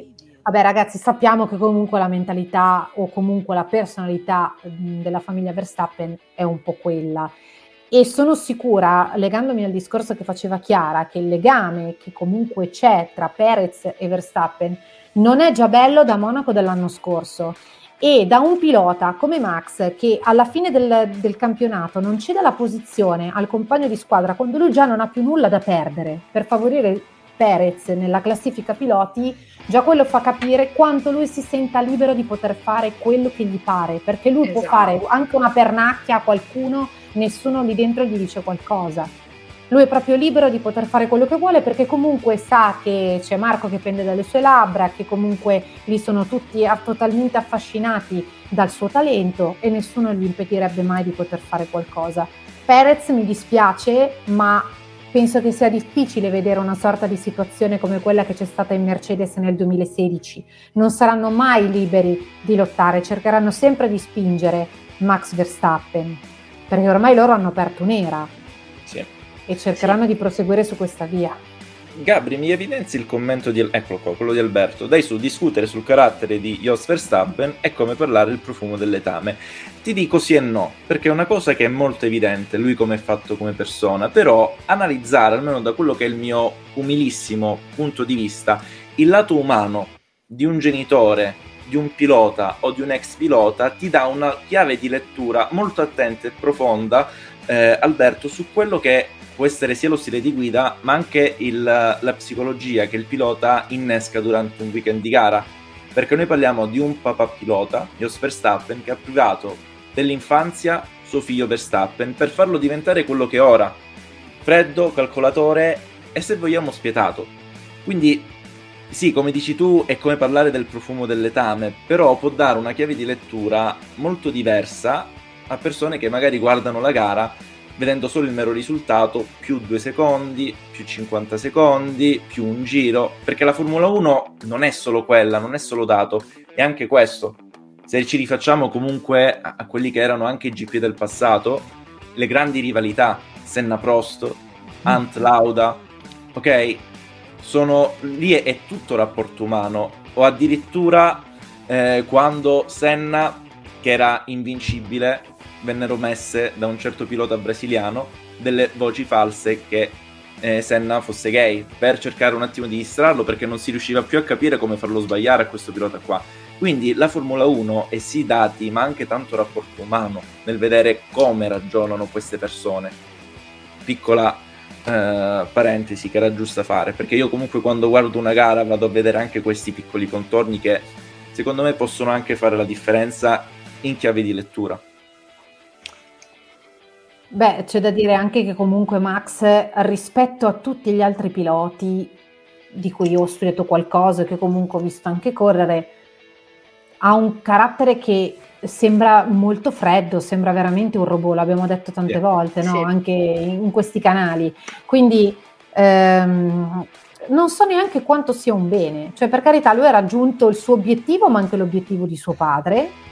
D: Vabbè, ragazzi, sappiamo che comunque la mentalità o comunque la personalità della famiglia Verstappen è un po' quella e sono sicura, legandomi al discorso che faceva Chiara, che il legame che comunque c'è tra Perez e Verstappen non è già bello da Monaco dell'anno scorso. E da un pilota come Max che alla fine del, del campionato non cede la posizione al compagno di squadra quando lui già non ha più nulla da perdere per favorire Perez nella classifica piloti, già quello fa capire quanto lui si senta libero di poter fare quello che gli pare, perché lui esatto. può fare anche una pernacchia a qualcuno nessuno lì dentro gli dice qualcosa. Lui è proprio libero di poter fare quello che vuole perché comunque sa che c'è Marco che pende dalle sue labbra, che comunque lì sono tutti totalmente affascinati dal suo talento e nessuno gli impedirebbe mai di poter fare qualcosa. Perez mi dispiace, ma penso che sia difficile vedere una sorta di situazione come quella che c'è stata in Mercedes nel 2016. Non saranno mai liberi di lottare, cercheranno sempre di spingere Max Verstappen perché ormai loro hanno aperto un'era sì. e cercheranno sì. di proseguire su questa via.
A: Gabri, mi evidenzi il commento di, eccolo qua, quello di Alberto. Dai su, discutere sul carattere di Jos Verstappen è come parlare il profumo del letame. Ti dico sì e no, perché è una cosa che è molto evidente, lui come è fatto come persona, però analizzare, almeno da quello che è il mio umilissimo punto di vista, il lato umano di un genitore di un pilota o di un ex pilota ti dà una chiave di lettura molto attenta e profonda, eh, Alberto, su quello che può essere sia lo stile di guida, ma anche il, la psicologia che il pilota innesca durante un weekend di gara. Perché noi parliamo di un papà pilota, Jos Verstappen, che ha privato dell'infanzia suo figlio Verstappen per farlo diventare quello che è ora. Freddo, calcolatore e se vogliamo spietato. Quindi sì, come dici tu, è come parlare del profumo del letame, però può dare una chiave di lettura molto diversa a persone che magari guardano la gara vedendo solo il mero risultato, più 2 secondi, più 50 secondi, più un giro, perché la Formula 1 non è solo quella, non è solo dato, è anche questo. se ci rifacciamo comunque a, quelli che erano anche i GP del passato, le grandi rivalità, Senna Prost, Ant Lauda, ok? Sono lì è, tutto rapporto umano, o addirittura eh, quando Senna, che era invincibile, vennero messe da un certo pilota brasiliano delle voci false che eh, Senna fosse gay per cercare un attimo di distrarlo perché non si riusciva più a capire come farlo sbagliare a questo pilota qua. Quindi la Formula 1 è sì dati, ma anche tanto rapporto umano nel vedere come ragionano queste persone. Piccola eh, parentesi che era giusta fare, perché io comunque quando guardo una gara vado a vedere anche questi piccoli contorni che secondo me possono anche fare la differenza in chiave di lettura.
D: Beh, c'è da dire anche che comunque Max, rispetto a tutti gli altri piloti di cui ho studiato qualcosa, che comunque ho visto anche correre, ha un carattere che sembra molto freddo, sembra veramente un robot, l'abbiamo detto tante sì. volte, no? sì. anche in questi canali. Quindi ehm, non so neanche quanto sia un bene, cioè per carità lui ha raggiunto il suo obiettivo, ma anche l'obiettivo di suo padre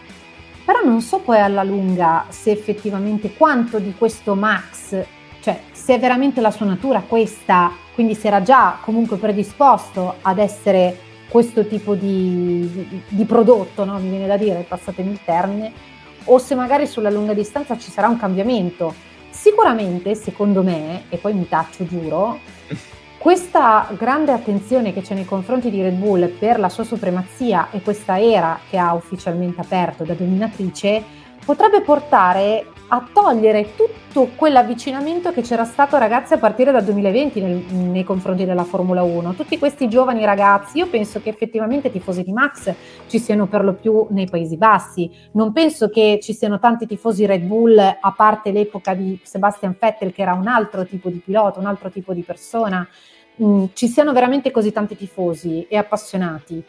D: però non so poi alla lunga se effettivamente quanto di questo Max, cioè se è veramente la sua natura questa, quindi se era già comunque predisposto ad essere questo tipo di, di, di prodotto, no? mi viene da dire, passatemi il termine, o se magari sulla lunga distanza ci sarà un cambiamento. Sicuramente, secondo me, e poi mi taccio, giuro, questa grande attenzione che c'è nei confronti di Red Bull per la sua supremazia e questa era che ha ufficialmente aperto da dominatrice potrebbe portare a togliere tutto quell'avvicinamento che c'era stato ragazzi a partire dal 2020 nel, nei confronti della Formula 1. Tutti questi giovani ragazzi, io penso che effettivamente tifosi di Max ci siano per lo più nei Paesi Bassi, non penso che ci siano tanti tifosi Red Bull a parte l'epoca di Sebastian Vettel che era un altro tipo di pilota, un altro tipo di persona mm, ci siano veramente così tanti tifosi e appassionati.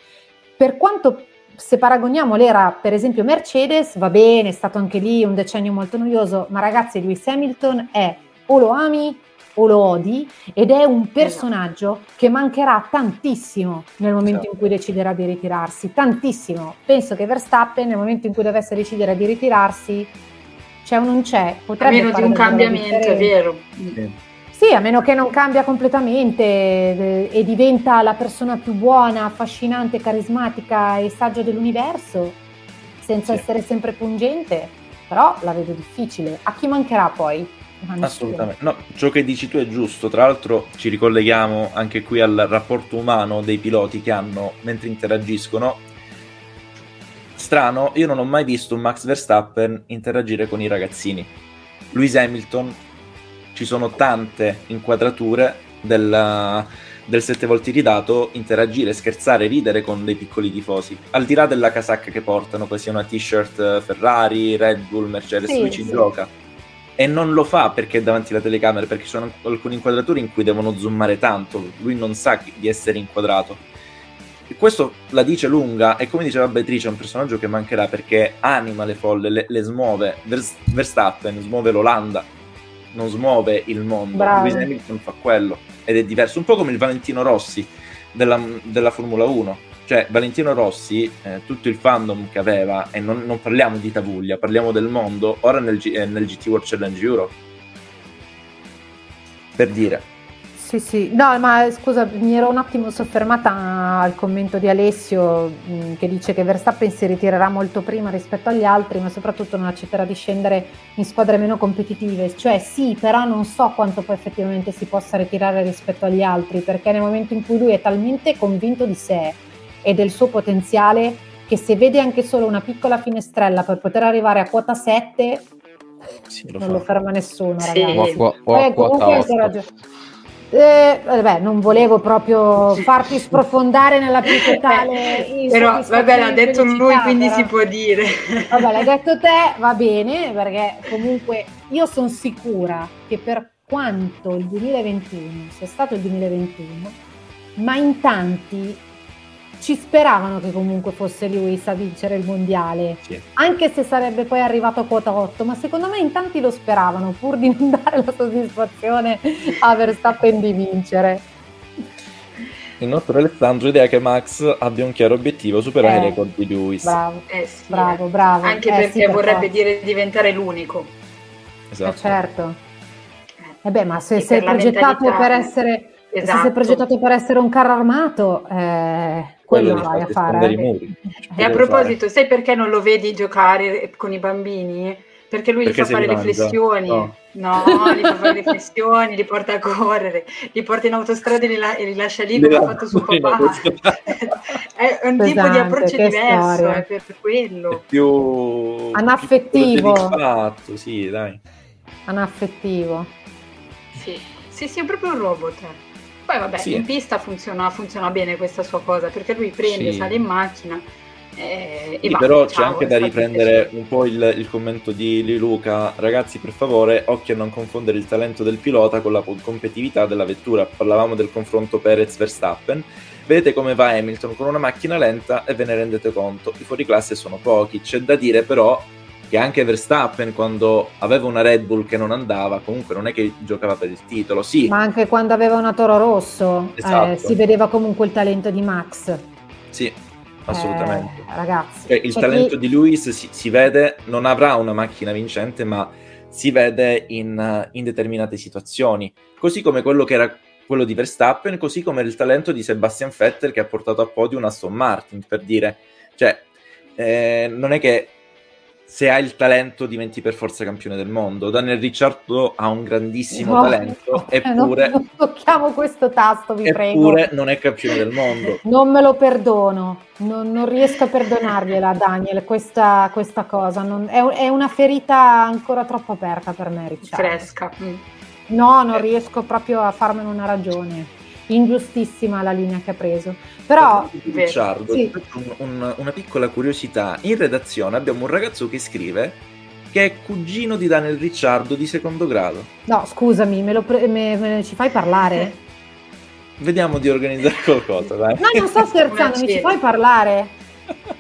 D: Per quanto se paragoniamo l'era, per esempio, Mercedes, va bene, è stato anche lì un decennio molto noioso, ma ragazzi, Lewis Hamilton è o lo ami o lo odi ed è un personaggio che mancherà tantissimo nel momento in cui deciderà di ritirarsi, tantissimo. Penso che Verstappen nel momento in cui dovesse decidere di ritirarsi c'è o non c'è,
B: potrebbe a meno di un cambiamento, è vero.
D: Sì. Sì, a meno che non cambia completamente eh, e diventa la persona più buona, affascinante, carismatica e saggia dell'universo, senza sì. essere sempre pungente, però la vedo difficile. A chi mancherà poi?
A: Assolutamente, no, ciò che dici tu è giusto, tra l'altro ci ricolleghiamo anche qui al rapporto umano dei piloti che hanno mentre interagiscono. Strano, io non ho mai visto un Max Verstappen interagire con i ragazzini. Lewis Hamilton ci sono tante inquadrature della, del 7 volte ridato, interagire, scherzare, ridere con dei piccoli tifosi. Al di là della casacca che portano, poi sia una t-shirt Ferrari, Red Bull, Mercedes, sì, lui ci sì. gioca. E non lo fa perché è davanti alle telecamere, perché ci sono alcune inquadrature in cui devono zoomare tanto, lui non sa di essere inquadrato. E questo la dice lunga, e come diceva Beatrice, è un personaggio che mancherà perché anima le folle, le, le smuove. Verstappen smuove l'Olanda, non smuove il mondo. Bravo. Lewis Hamilton fa quello ed è diverso, un po' come il Valentino Rossi della, della Formula 1. Cioè, Valentino Rossi, eh, tutto il fandom che aveva, e non, non, parliamo di Tavuglia, parliamo del mondo, ora nel, G, eh, nel GT World Challenge Europe. Per dire.
D: Sì, sì, no, ma scusa, mi ero un attimo soffermata al commento di Alessio mh, mm, che dice che Verstappen si ritirerà molto prima rispetto agli altri, ma soprattutto non accetterà di scendere in squadre meno competitive. Cioè sì, però non so quanto poi effettivamente si possa ritirare rispetto agli altri, perché nel momento in cui lui è talmente convinto di sé e del suo potenziale che se vede anche solo una piccola finestrella per poter arrivare a quota 7, sì, lo non fa. lo ferma nessuno, ragazzi. Sì. O, o, o, comunque, eh, vabbè, non volevo proprio farti sprofondare nella più totale
B: però vabbè l'ha detto lui quindi però. si può dire
D: vabbè l'hai detto te va bene perché comunque io sono sicura che per quanto il 2021 sia stato il 2021 ma in tanti ci speravano che comunque fosse Lewis a vincere il mondiale, sì. anche se sarebbe poi arrivato a quota 8, ma secondo me in tanti lo speravano pur di non dare la soddisfazione a Verstappen di vincere.
A: Il nostro Alessandro idea che Max abbia un chiaro obiettivo, superare
D: Eh,
A: i record di Lewis.
D: Bravo,
B: Eh sì,
D: bravo,
B: eh.
D: bravo.
B: Anche
D: Eh,
B: perché
D: sì, per
B: vorrebbe
D: forza.
B: dire diventare l'unico.
A: Esatto.
D: Eh, certo. E beh, ma se
B: E
D: sei progettato
B: mentalità.
D: per essere se
B: Esatto.
D: sei progettato per essere un carro armato, eh, quello
A: di
D: vai a fare. eh.
A: i muri.
B: E a proposito, sai perché non lo vedi giocare con i bambini? Perché lui
A: Perché
B: gli fa
A: se
B: fare
A: li mangia?
B: riflessioni.
A: No.
B: No, gli fa fare riflessioni, li porta a correre, li porta in autostrada e li, la- e li lascia lì come ha fatto suo papà. È un tipo di
D: Pesante,
B: approccio diverso, è per quello.
A: più
D: Anaffettivo.
A: più fatto, sì, dai.
D: Anaffettivo.
B: Sì, sì, sì, è proprio un robot. Poi vabbè,
A: Sì.
B: in pista funziona, funziona bene questa sua cosa, perché lui prende,
A: Sì.
B: sale in macchina eh, e
A: Sì,
B: va.
A: però c'è
B: Ciao,
A: anche
B: è
A: da riprendere un po' il, il commento di, Luca. Ragazzi, per favore, occhio a non confondere il talento del pilota con la competitività della vettura. Parlavamo del confronto Perez-Verstappen. Vedete come va Hamilton con una macchina lenta e ve ne rendete conto. I fuoriclasse sono pochi. C'è da dire però che anche Verstappen, quando aveva una Red Bull che non andava, comunque non è che giocava per il titolo. Sì,
D: Ma anche quando aveva una Toro Rosso eh,
A: Esatto.
D: si vedeva comunque il talento di Max.
A: sì, assolutamente.
D: Eh, ragazzi,
A: Cioè, il
D: c'è
A: talento
D: chi-
A: di Lewis si, si vede, non avrà una macchina vincente, ma si vede in, eh, in determinate situazioni. Così come quello che era quello di Verstappen, così come il talento di Sebastian Vettel che ha portato a podio una Aston Martin, per dire, cioè, eh, non è che se hai il talento diventi per forza campione del mondo. Daniel Ricciardo ha un grandissimo
D: No,
A: talento, eppure,
D: non tocchiamo questo tasto, vi prego.
A: eppure non è campione del mondo.
D: Non me lo perdono, non, non riesco a perdonargliela, Daniel, questa, questa cosa. Non- è, è una ferita ancora troppo aperta per me, Ricciardo.
B: Fresca. mm.
D: No, non
A: Eh.
D: riesco proprio a farmene una ragione. Ingiustissima la linea che ha preso. Però,
A: Ricciardo,
D: Sì.
A: un- un- una piccola curiosità. In redazione abbiamo un ragazzo che scrive che è cugino di Daniel Ricciardo di secondo grado.
D: no, scusami, me lo pre- me- me- ci fai parlare?
A: Vediamo di organizzare qualcosa, dai.
D: No, non sto scherzando, mi ci fai parlare?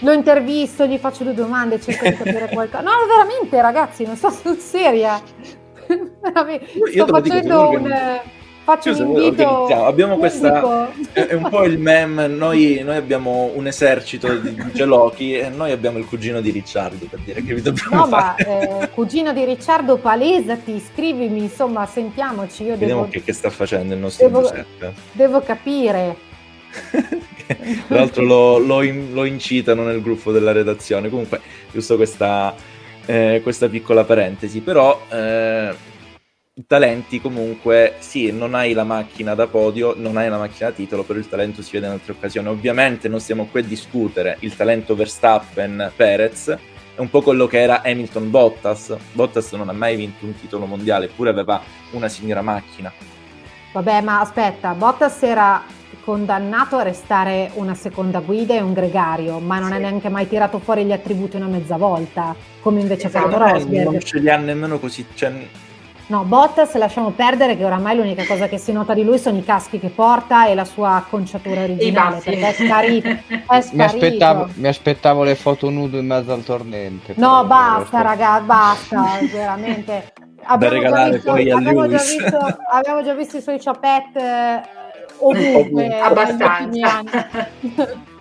D: Lo intervisto, gli faccio due domande, cerco di capire qualcosa. No, veramente, ragazzi, non sto sul seria. Sto facendo un. Faccio
A: Scusa,
D: un invito.
A: Abbiamo questa-. È un po' il meme, noi, noi abbiamo un esercito di gelochi e noi abbiamo il cugino di Ricciardo, per dire che vi dobbiamo
D: No, ma
A: fare.
D: eh, cugino di Ricciardo, palesati, scrivimi, insomma, sentiamoci. Io
A: Vediamo
D: devo,
A: che, che sta facendo il nostro
D: devo-
A: Giuseppe.
D: devo capire.
A: Tra l'altro lo, lo in- lo incitano nel gruppo della redazione. Comunque, giusto questa, eh, questa piccola parentesi. Però, eh, talenti comunque, sì, non hai la macchina da podio, non hai la macchina da titolo, però il talento si vede in altre occasioni. Ovviamente non stiamo qui a discutere il talento Verstappen-Perez, è un po' quello che era Hamilton-Bottas. Bottas non ha mai vinto un titolo mondiale, eppure aveva una signora macchina.
D: Vabbè, ma aspetta, Bottas era condannato a restare una seconda guida e un gregario, ma non
B: Sì.
D: ha neanche mai tirato fuori gli attributi una mezza volta, come invece ha fatto
A: Eh, non
D: Rosberg.
A: ce li ha nemmeno così. Cioè,
D: No, Bottas lasciamo perdere che oramai l'unica cosa che si nota di lui sono i caschi che porta e la sua acconciatura originale, perché è sparito. È
C: Mi
D: sparito.
C: aspettavo, mi aspettavo le foto nudo in mezzo al tornente.
D: No, basta, raga, basta, veramente. Abbiamo già, visto, abbiamo, già visto, abbiamo già visto i suoi ciapette eh, ovunque.
B: Abbastanza.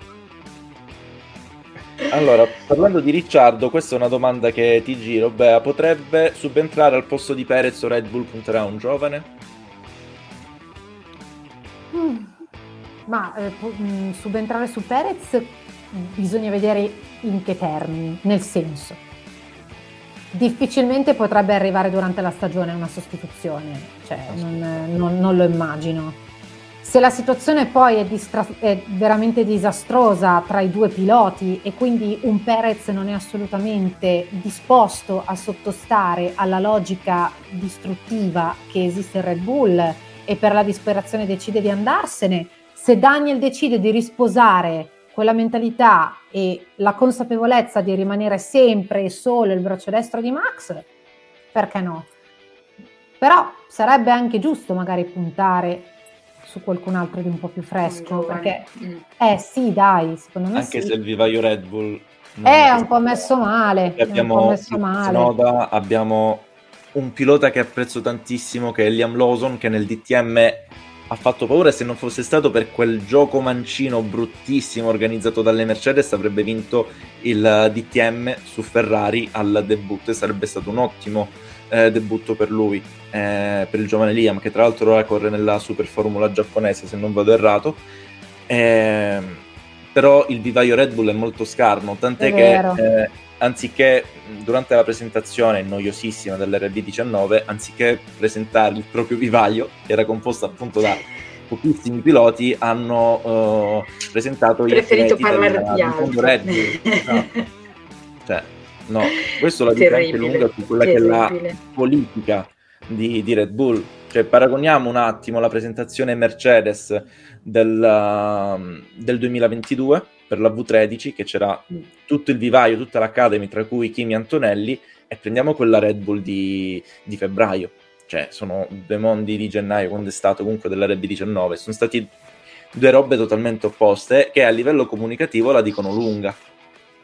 A: Allora, parlando di Ricciardo, questa è una domanda che ti giro. Bea, potrebbe subentrare al posto di Perez o Red Bull punterà un giovane?
D: Mm. Ma eh, mm, subentrare su Perez bisogna vedere in che termini, nel senso. Difficilmente potrebbe arrivare durante la stagione una sostituzione, cioè non, non- non lo immagino. Se la situazione poi è, distra- è veramente disastrosa tra i due piloti e quindi un Perez non è assolutamente disposto a sottostare alla logica distruttiva che esiste in Red Bull e per la disperazione decide di andarsene, se Daniel decide di risposare quella mentalità e la consapevolezza di rimanere sempre e solo il braccio destro di Max, perché no? Però sarebbe anche giusto magari puntare su qualcun altro di un po' più fresco, perché
B: Mm.
D: eh sì, dai, secondo me
A: Anche
D: sì.
A: se il vivaio Red Bull... non
D: è un po' messo male, è un po'
A: Abbiamo
D: messo male.
A: Tsunoda, abbiamo un pilota che apprezzo tantissimo che è Liam Lawson, che nel DTM ha fatto paura e se non fosse stato per quel gioco mancino bruttissimo organizzato dalle Mercedes avrebbe vinto il DTM su Ferrari al debutto e sarebbe stato un ottimo eh, debutto per lui, eh, per il giovane Liam che tra l'altro ora corre nella Super Formula giapponese se non vado errato. Eh, però il vivaio Red Bull è molto scarno, tant'è che eh, anziché durante la presentazione noiosissima dell'RB19, anziché presentare il proprio vivaio, che era composto appunto da pochissimi piloti, hanno uh, presentato
B: Preferito i parlare
A: di altro. Red Bull. No. cioè, no, questo la dice anche lunga su quella terribile. che è la politica di, di Red Bull. Cioè, paragoniamo un attimo la presentazione Mercedes del, uh, del 2022 per la V13 che c'era mm. tutto il vivaio, tutta l'Academy, tra cui Kimi Antonelli, e prendiamo quella Red Bull di, di febbraio. Cioè, sono due mondi di gennaio, quando è stato comunque della RB19. Sono stati due robe totalmente opposte che a livello comunicativo la dicono lunga.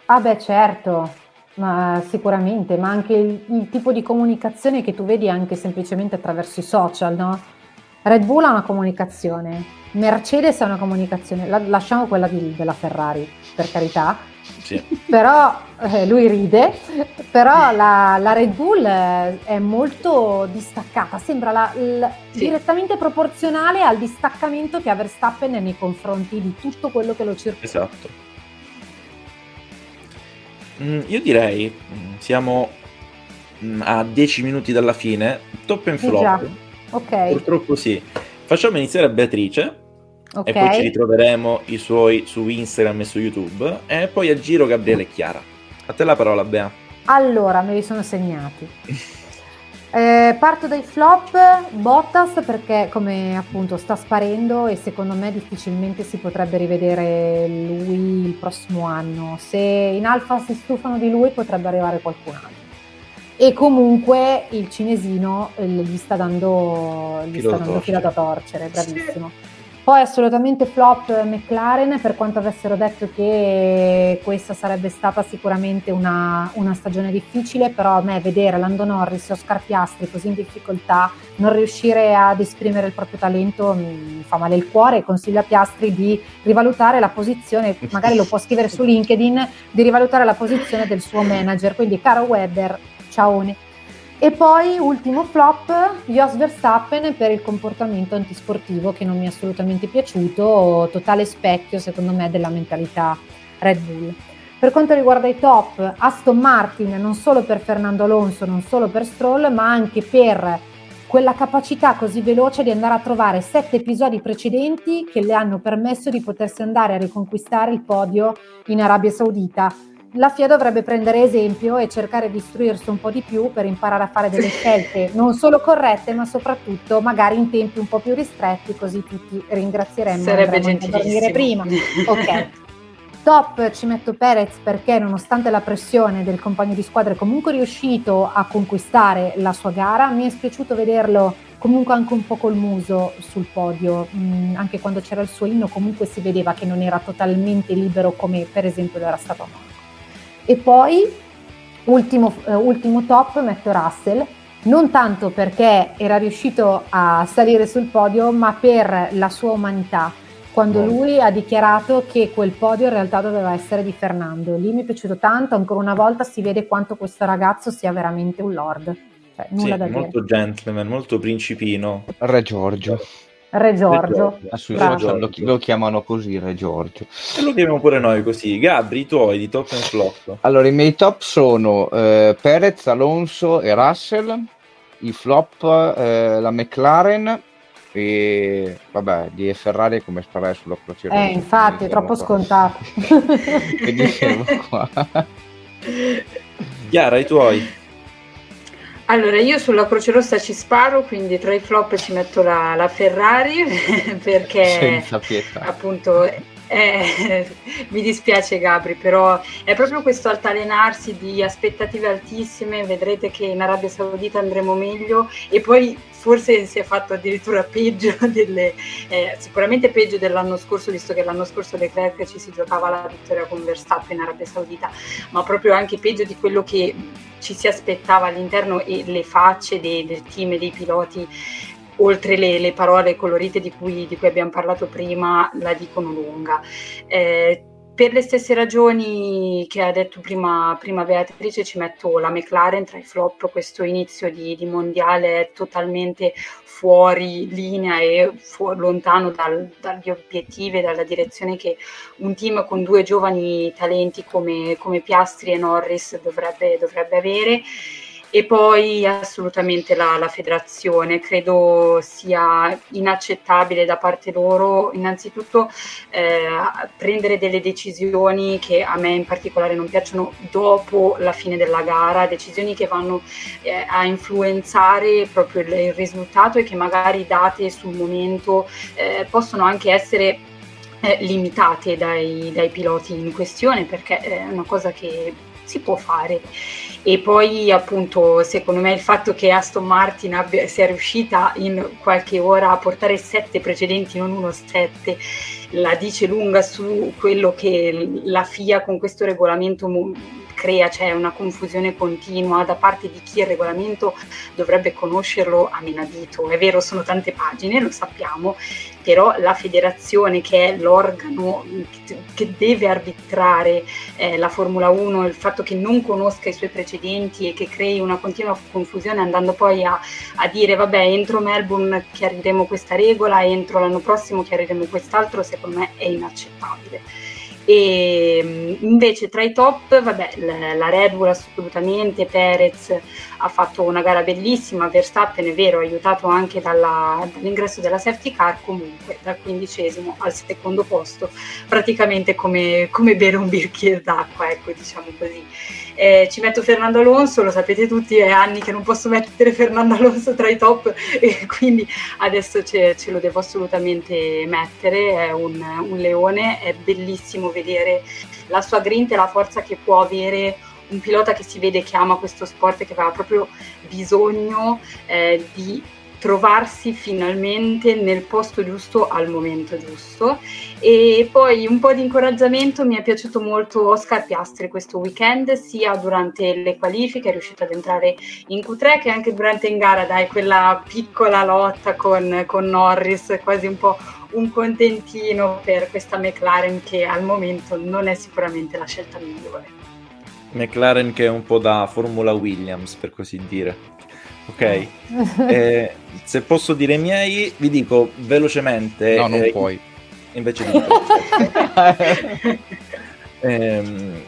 D: Ah beh, certo, ma sicuramente, ma anche il, il tipo di comunicazione che tu vedi anche semplicemente attraverso i social, no? Red Bull ha una comunicazione, Mercedes ha una comunicazione, la, lasciamo quella di, della Ferrari, per carità, sì. però eh, lui ride, però la, la, Red Bull è molto distaccata, sembra la, la, sì. direttamente proporzionale al distaccamento che ha Verstappen nei confronti di tutto quello che lo circonda.
A: Esatto. Mm, io direi, mm, siamo mm, a 10 minuti dalla fine, top and flop.
D: Ok.
A: Purtroppo sì. Facciamo iniziare a Beatrice. Okay. E poi ci ritroveremo i suoi su Instagram e su YouTube. E poi a giro Gabriele e Chiara. A te la parola, Bea.
D: Allora, me li sono segnati. Eh, parto dai flop Bottas perché come appunto sta sparendo e secondo me difficilmente si potrebbe rivedere lui il prossimo anno. Se in Alfa si stufano di lui potrebbe arrivare qualcun altro e comunque il cinesino eh, gli sta dando, gli sta dando filo da torcere, bravissimo. Sì. Poi assolutamente flop McLaren per quanto avessero detto che questa sarebbe stata sicuramente una, una, stagione difficile, però a me vedere Lando Norris e Oscar Piastri così in difficoltà, non riuscire ad esprimere il proprio talento mi fa male il cuore e consiglio a Piastri di rivalutare la posizione, magari lo può scrivere su LinkedIn, di rivalutare la posizione del suo manager, quindi caro Webber ciaone. E poi ultimo flop, Jos Verstappen per il comportamento antisportivo che non mi è assolutamente piaciuto, totale specchio secondo me della mentalità Red Bull. Per quanto riguarda i top, Aston Martin non solo per Fernando Alonso, non solo per Stroll, ma anche per quella capacità così veloce di andare a trovare sette episodi precedenti che le hanno permesso di potersi andare a riconquistare il podio in Arabia Saudita la FIA dovrebbe prendere esempio e cercare di istruirsi un po' di più per imparare a fare delle scelte non solo corrette, ma soprattutto magari in tempi un po' più ristretti, così tutti ringrazieremmo
B: Sarebbe gentilissimo.
D: prima. Ok. Top ci metto Perez perché nonostante la pressione del compagno di squadra è comunque riuscito a conquistare la sua gara. Mi è spiaciuto vederlo comunque anche un po' col muso sul podio, mm, anche quando c'era il suo inno comunque si vedeva che non era totalmente libero come per esempio lo era stato a Monaco. E poi, ultimo, eh, ultimo top, metto Russell, non tanto perché era riuscito a salire sul podio, ma per la sua umanità. Quando lui ha dichiarato che quel podio in realtà doveva essere di Fernando. Lì mi è piaciuto tanto, ancora una volta si vede quanto questo ragazzo sia veramente un lord. Cioè, nulla
A: sì,
D: da
A: molto
D: dire.
A: gentleman, molto principino.
C: Re Giorgio.
D: Re Giorgio.
C: Ah, sui social lo, lo, chiamano così, Re Giorgio.
A: E lo chiamiamo pure noi così. Gabri, i tuoi di top and flop.
C: Allora, i miei top sono eh, Perez, Alonso e Russell. I flop, eh, la McLaren e vabbè, di Ferrari come sparare sulla crociera.
D: Eh, infatti, è troppo qua. scontato.
C: e dicevo qua.
A: Chiara, i tuoi?
B: Allora, io sulla Croce Rossa ci sparo, quindi tra i flop ci metto la, la Ferrari perché appunto eh, mi dispiace Gabri, però è proprio questo altalenarsi di aspettative altissime, vedrete che in Arabia Saudita andremo meglio. E poi forse si è fatto addirittura peggio, delle, eh, sicuramente peggio dell'anno scorso, visto che l'anno scorso Leclerc ci si giocava la vittoria con Verstappen in Arabia Saudita, ma proprio anche peggio di quello che ci si aspettava all'interno e le facce dei, del team e dei piloti oltre le, le parole colorite di cui, di cui, abbiamo parlato prima, la dicono lunga. Eh, per le stesse ragioni che ha detto prima, prima, Beatrice, ci metto la McLaren tra i flop. Questo inizio di, di mondiale è totalmente fuori linea e fu- lontano dal, dagli obiettivi e dalla direzione che un team con due giovani talenti come, come Piastri e Norris dovrebbe, dovrebbe avere e poi assolutamente la, la, federazione. Credo sia inaccettabile da parte loro innanzitutto eh, prendere delle decisioni che a me in particolare non piacciono dopo la fine della gara, decisioni che vanno eh, a influenzare proprio il, il, risultato e che magari date sul momento eh, possono anche essere eh, limitate dai, dai piloti in questione perché è una cosa che si può fare. E poi appunto secondo me il fatto che Aston Martin abbia, sia riuscita in qualche ora a portare sette precedenti, non uno sette, la dice lunga su quello che la FIA con questo regolamento crea, c'è cioè una confusione continua da parte di chi il regolamento dovrebbe conoscerlo a menadito. È vero, sono tante pagine, lo sappiamo, però la federazione che è l'organo che deve arbitrare eh, la Formula 1, il fatto che non conosca i suoi precedenti e che crei una continua confusione andando poi a, a dire vabbè entro Melbourne chiariremo questa regola, entro l'anno prossimo chiariremo quest'altro, secondo me è inaccettabile. E mm, invece tra i top, vabbè, la Red Bull assolutamente, Perez ha fatto una gara bellissima, Verstappen è vero, aiutato anche dalla, dall'ingresso della safety car, comunque dal quindicesimo al secondo posto, praticamente come, come bere un bicchiere d'acqua, ecco, diciamo così. Eh, ci metto Fernando Alonso, lo sapete tutti, è anni che non posso mettere Fernando Alonso tra i top e quindi adesso ce, ce lo devo assolutamente mettere, è un, un leone, è bellissimo vedere la sua grinta e la forza che può avere un pilota che si vede che ama questo sport e che aveva proprio bisogno eh, di trovarsi finalmente nel posto giusto al momento giusto. E poi un po' di incoraggiamento, mi è piaciuto molto Oscar Piastri questo weekend, sia durante le qualifiche, è riuscito ad entrare in Q3, che anche durante in gara, dai, quella piccola lotta con, con Norris, quasi un po' un contentino per questa McLaren che al momento non è sicuramente la scelta migliore.
A: McLaren che è un po' da Formula Williams, per così dire. Ok, eh, se posso dire i miei, vi dico velocemente.
C: No, non eh, puoi.
A: Invece di. ehm,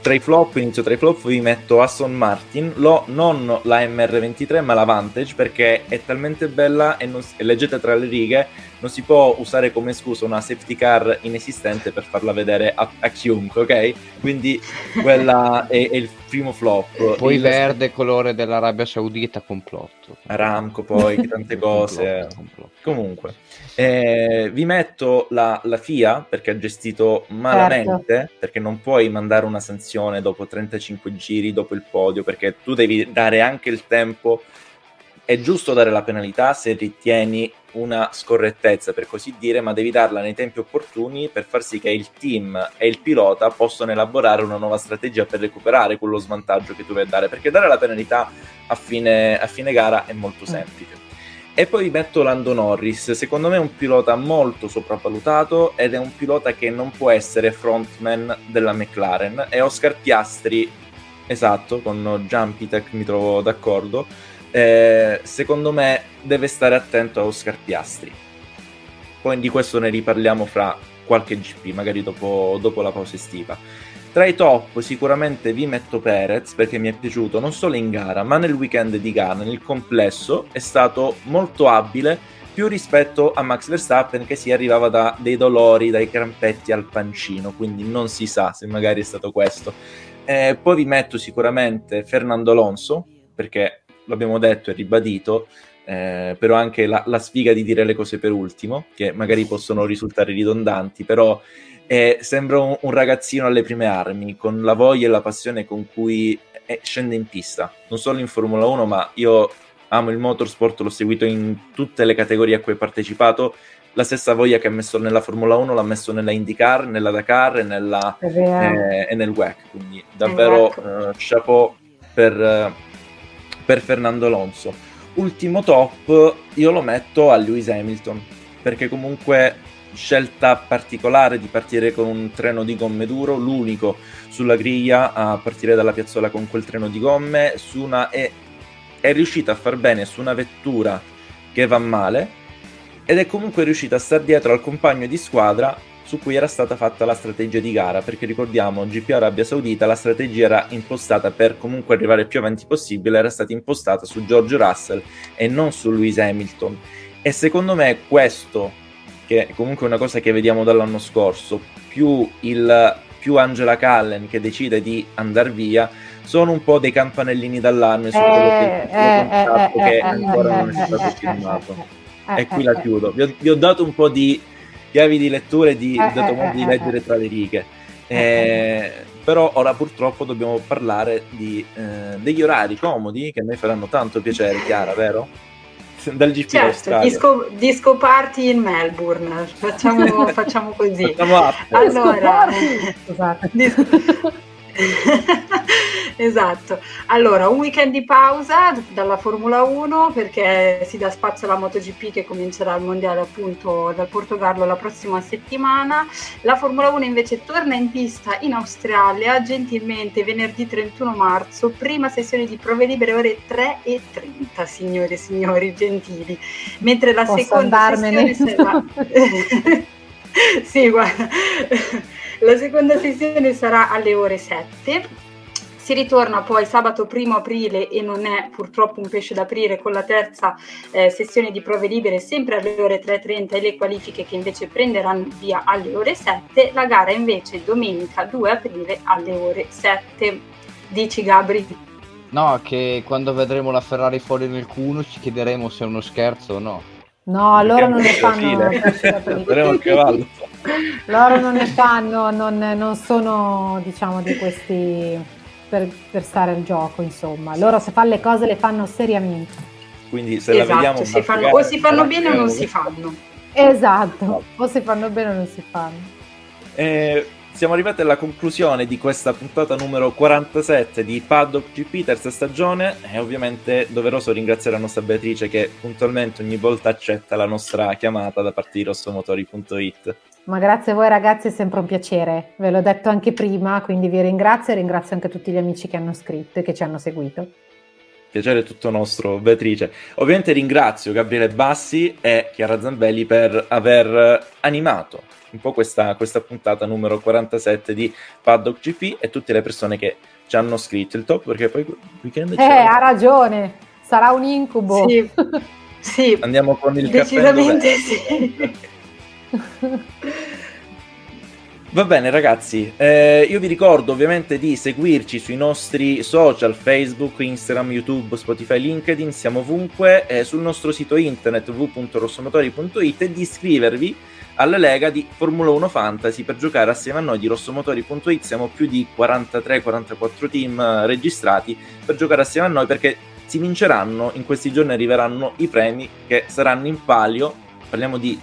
A: tra i flop, inizio tra i flop, vi metto Aston Martin, lo, non la MR23 ma la Vantage perché è talmente bella e, non, e, leggete tra le righe, non si può usare come scusa una safety car inesistente per farla vedere a, a chiunque, ok? Quindi quella è, è, il primo flop.
C: Poi il verde colore dell'Arabia Saudita, complotto.
A: Aramco poi, tante cose. complotto, complotto. Comunque. Eh, vi metto la, la, FIA perché ha gestito malamente, certo. perché non puoi mandare una sanzione dopo 35 giri, dopo il podio, perché tu devi dare anche il tempo. È giusto dare la penalità se ritieni una scorrettezza, per così dire, ma devi darla nei tempi opportuni per far sì che il team e il pilota possano elaborare una nuova strategia per recuperare quello svantaggio che tu vuoi dare, perché dare la penalità a fine, a fine gara è molto mm. semplice. E poi metto Lando Norris, secondo me è un pilota molto sopravvalutato ed è un pilota che non può essere frontman della McLaren. E Oscar Piastri, esatto, con Jumpitech mi trovo d'accordo, eh, secondo me deve stare attento a Oscar Piastri. Poi di questo ne riparliamo fra qualche GP, magari dopo, dopo la pausa estiva. Tra i top sicuramente vi metto Perez perché mi è piaciuto non solo in gara ma nel weekend di gara, nel complesso è stato molto abile più rispetto a Max Verstappen che si arrivava da dei dolori, dai crampetti al pancino, quindi non si sa se magari è stato questo. Eh, poi vi metto sicuramente Fernando Alonso perché l'abbiamo detto e ribadito, eh, però anche la, la, sfiga di dire le cose per ultimo, che magari possono risultare ridondanti, però e sembra un, un, ragazzino alle prime armi, con la voglia e la passione con cui eh, scende in pista, non solo in Formula 1, ma io amo il motorsport, l'ho seguito in tutte le categorie a cui ho partecipato. La stessa voglia che ha messo nella Formula 1 l'ha messo nella IndyCar, nella Dakar e, nella, eh, e nel WEC. Quindi davvero uh, chapeau per, uh, per Fernando Alonso. ultimo top io lo metto a Lewis Hamilton, perché comunque scelta particolare di partire con un treno di gomme duro, l'unico sulla griglia a partire dalla piazzola con quel treno di gomme, su una, è, è riuscita a far bene su una vettura che va male ed è comunque riuscita a stare dietro al compagno di squadra su cui era stata fatta la strategia di gara, perché ricordiamo GP Arabia Saudita la strategia era impostata per comunque arrivare il più avanti possibile, era stata impostata su George Russell e non su Lewis Hamilton. E secondo me questo, che è comunque una cosa che vediamo dall'anno scorso, più, il, più Angela Callen che decide di andare via, sono un po' dei campanellini d'allarme su quello che, eh, eh, eh, che ancora non è stato firmato. e qui la chiudo. Vi ho, vi ho dato un po' di chiavi di lettura e di, eh, dato modo eh, di leggere tra le righe. Eh, però ora purtroppo dobbiamo parlare di, eh, degli orari comodi che a me faranno tanto piacere, Chiara, vero?
B: Dal GP certo, disco, disco, party in Melbourne, facciamo, facciamo così. Facciamo allora, scusate. Disco... esatto. Allora, un weekend di pausa dalla Formula 1 perché si dà spazio alla MotoGP che comincerà il mondiale appunto dal Portogallo la prossima settimana. La Formula 1 invece torna in pista in Australia gentilmente venerdì 31 marzo, prima sessione di prove libere ore 3 e 30, signore e signori gentili. Mentre la
D: Posso
B: seconda
D: andarmene?
B: sessione sarà Sì, guarda. La seconda sessione sarà alle ore 7. Si ritorna poi sabato 1 aprile e non è purtroppo un pesce d'aprire con la terza eh, sessione di prove libere sempre alle ore 3.30 e le qualifiche che invece prenderanno via alle ore 7. La gara invece domenica 2 aprile alle ore 7. Dici Gabri?
C: No, che quando vedremo la Ferrari fuori nel Q1 ci chiederemo se è uno scherzo o no.
D: No, loro non ne fanno. Loro non ne fanno, non, non sono diciamo di questi per, per, stare al gioco, insomma. Loro se fanno le cose le fanno seriamente.
A: Quindi se esatto, la vediamo
B: si fanno, o si fanno bene o non si fanno.
D: Esatto, o si fanno bene o non si fanno.
A: Eh, siamo arrivati alla conclusione di questa puntata numero 47 di Paddock GP, terza stagione. È ovviamente doveroso ringraziare la nostra Beatrice che puntualmente ogni volta accetta la nostra chiamata da parte di rossomotori.it.
D: Ma grazie a voi ragazzi, è sempre un piacere. Ve l'ho detto anche prima, quindi vi ringrazio e ringrazio anche tutti gli amici che hanno scritto e che ci hanno seguito.
A: Piacere tutto nostro, Beatrice. Ovviamente ringrazio Gabriele Bassi e Chiara Zambelli per aver animato un po' questa, questa puntata numero 47 di Paddock GP e tutte le persone che ci hanno scritto il top perché poi il weekend
D: Eh, ha ragione, sarà un incubo.
B: Sì, sì.
A: Andiamo con il
B: Decisamente caffè. Decisamente sì.
A: Va bene ragazzi, eh, io vi ricordo ovviamente di seguirci sui nostri social, Facebook, Instagram, YouTube, Spotify, LinkedIn, siamo ovunque, eh, sul nostro sito internet www.rossomotori.it e di iscrivervi alla Lega di Formula 1 Fantasy per giocare assieme a noi di rossomotori.it, siamo più di 43-44 team registrati per giocare assieme a noi perché si vinceranno, in questi giorni arriveranno i premi che saranno in palio, parliamo di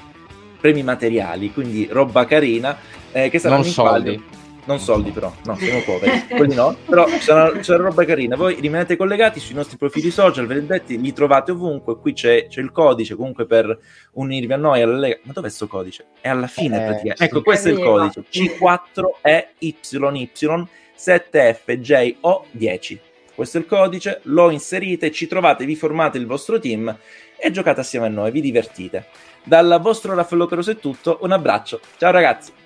A: premi materiali, quindi roba carina, eh, che saranno
C: non soldi.
A: Palio. Non soldi però, no, siamo poveri, quelli no, però c'è, c'è roba carina. Voi rimanete collegati sui nostri profili social, vedetti, li trovate ovunque, qui c'è, c'è, il codice comunque per unirvi a noi alla Lega. Ma dov'è questo codice? È alla fine eh, praticamente. Ecco, questo è il codice, C4EY7FJO10. Questo è il codice, lo inserite, ci trovate, vi formate il vostro team e giocate assieme a noi, vi divertite. Dal vostro Raffaello Caruso è tutto, un abbraccio, ciao ragazzi!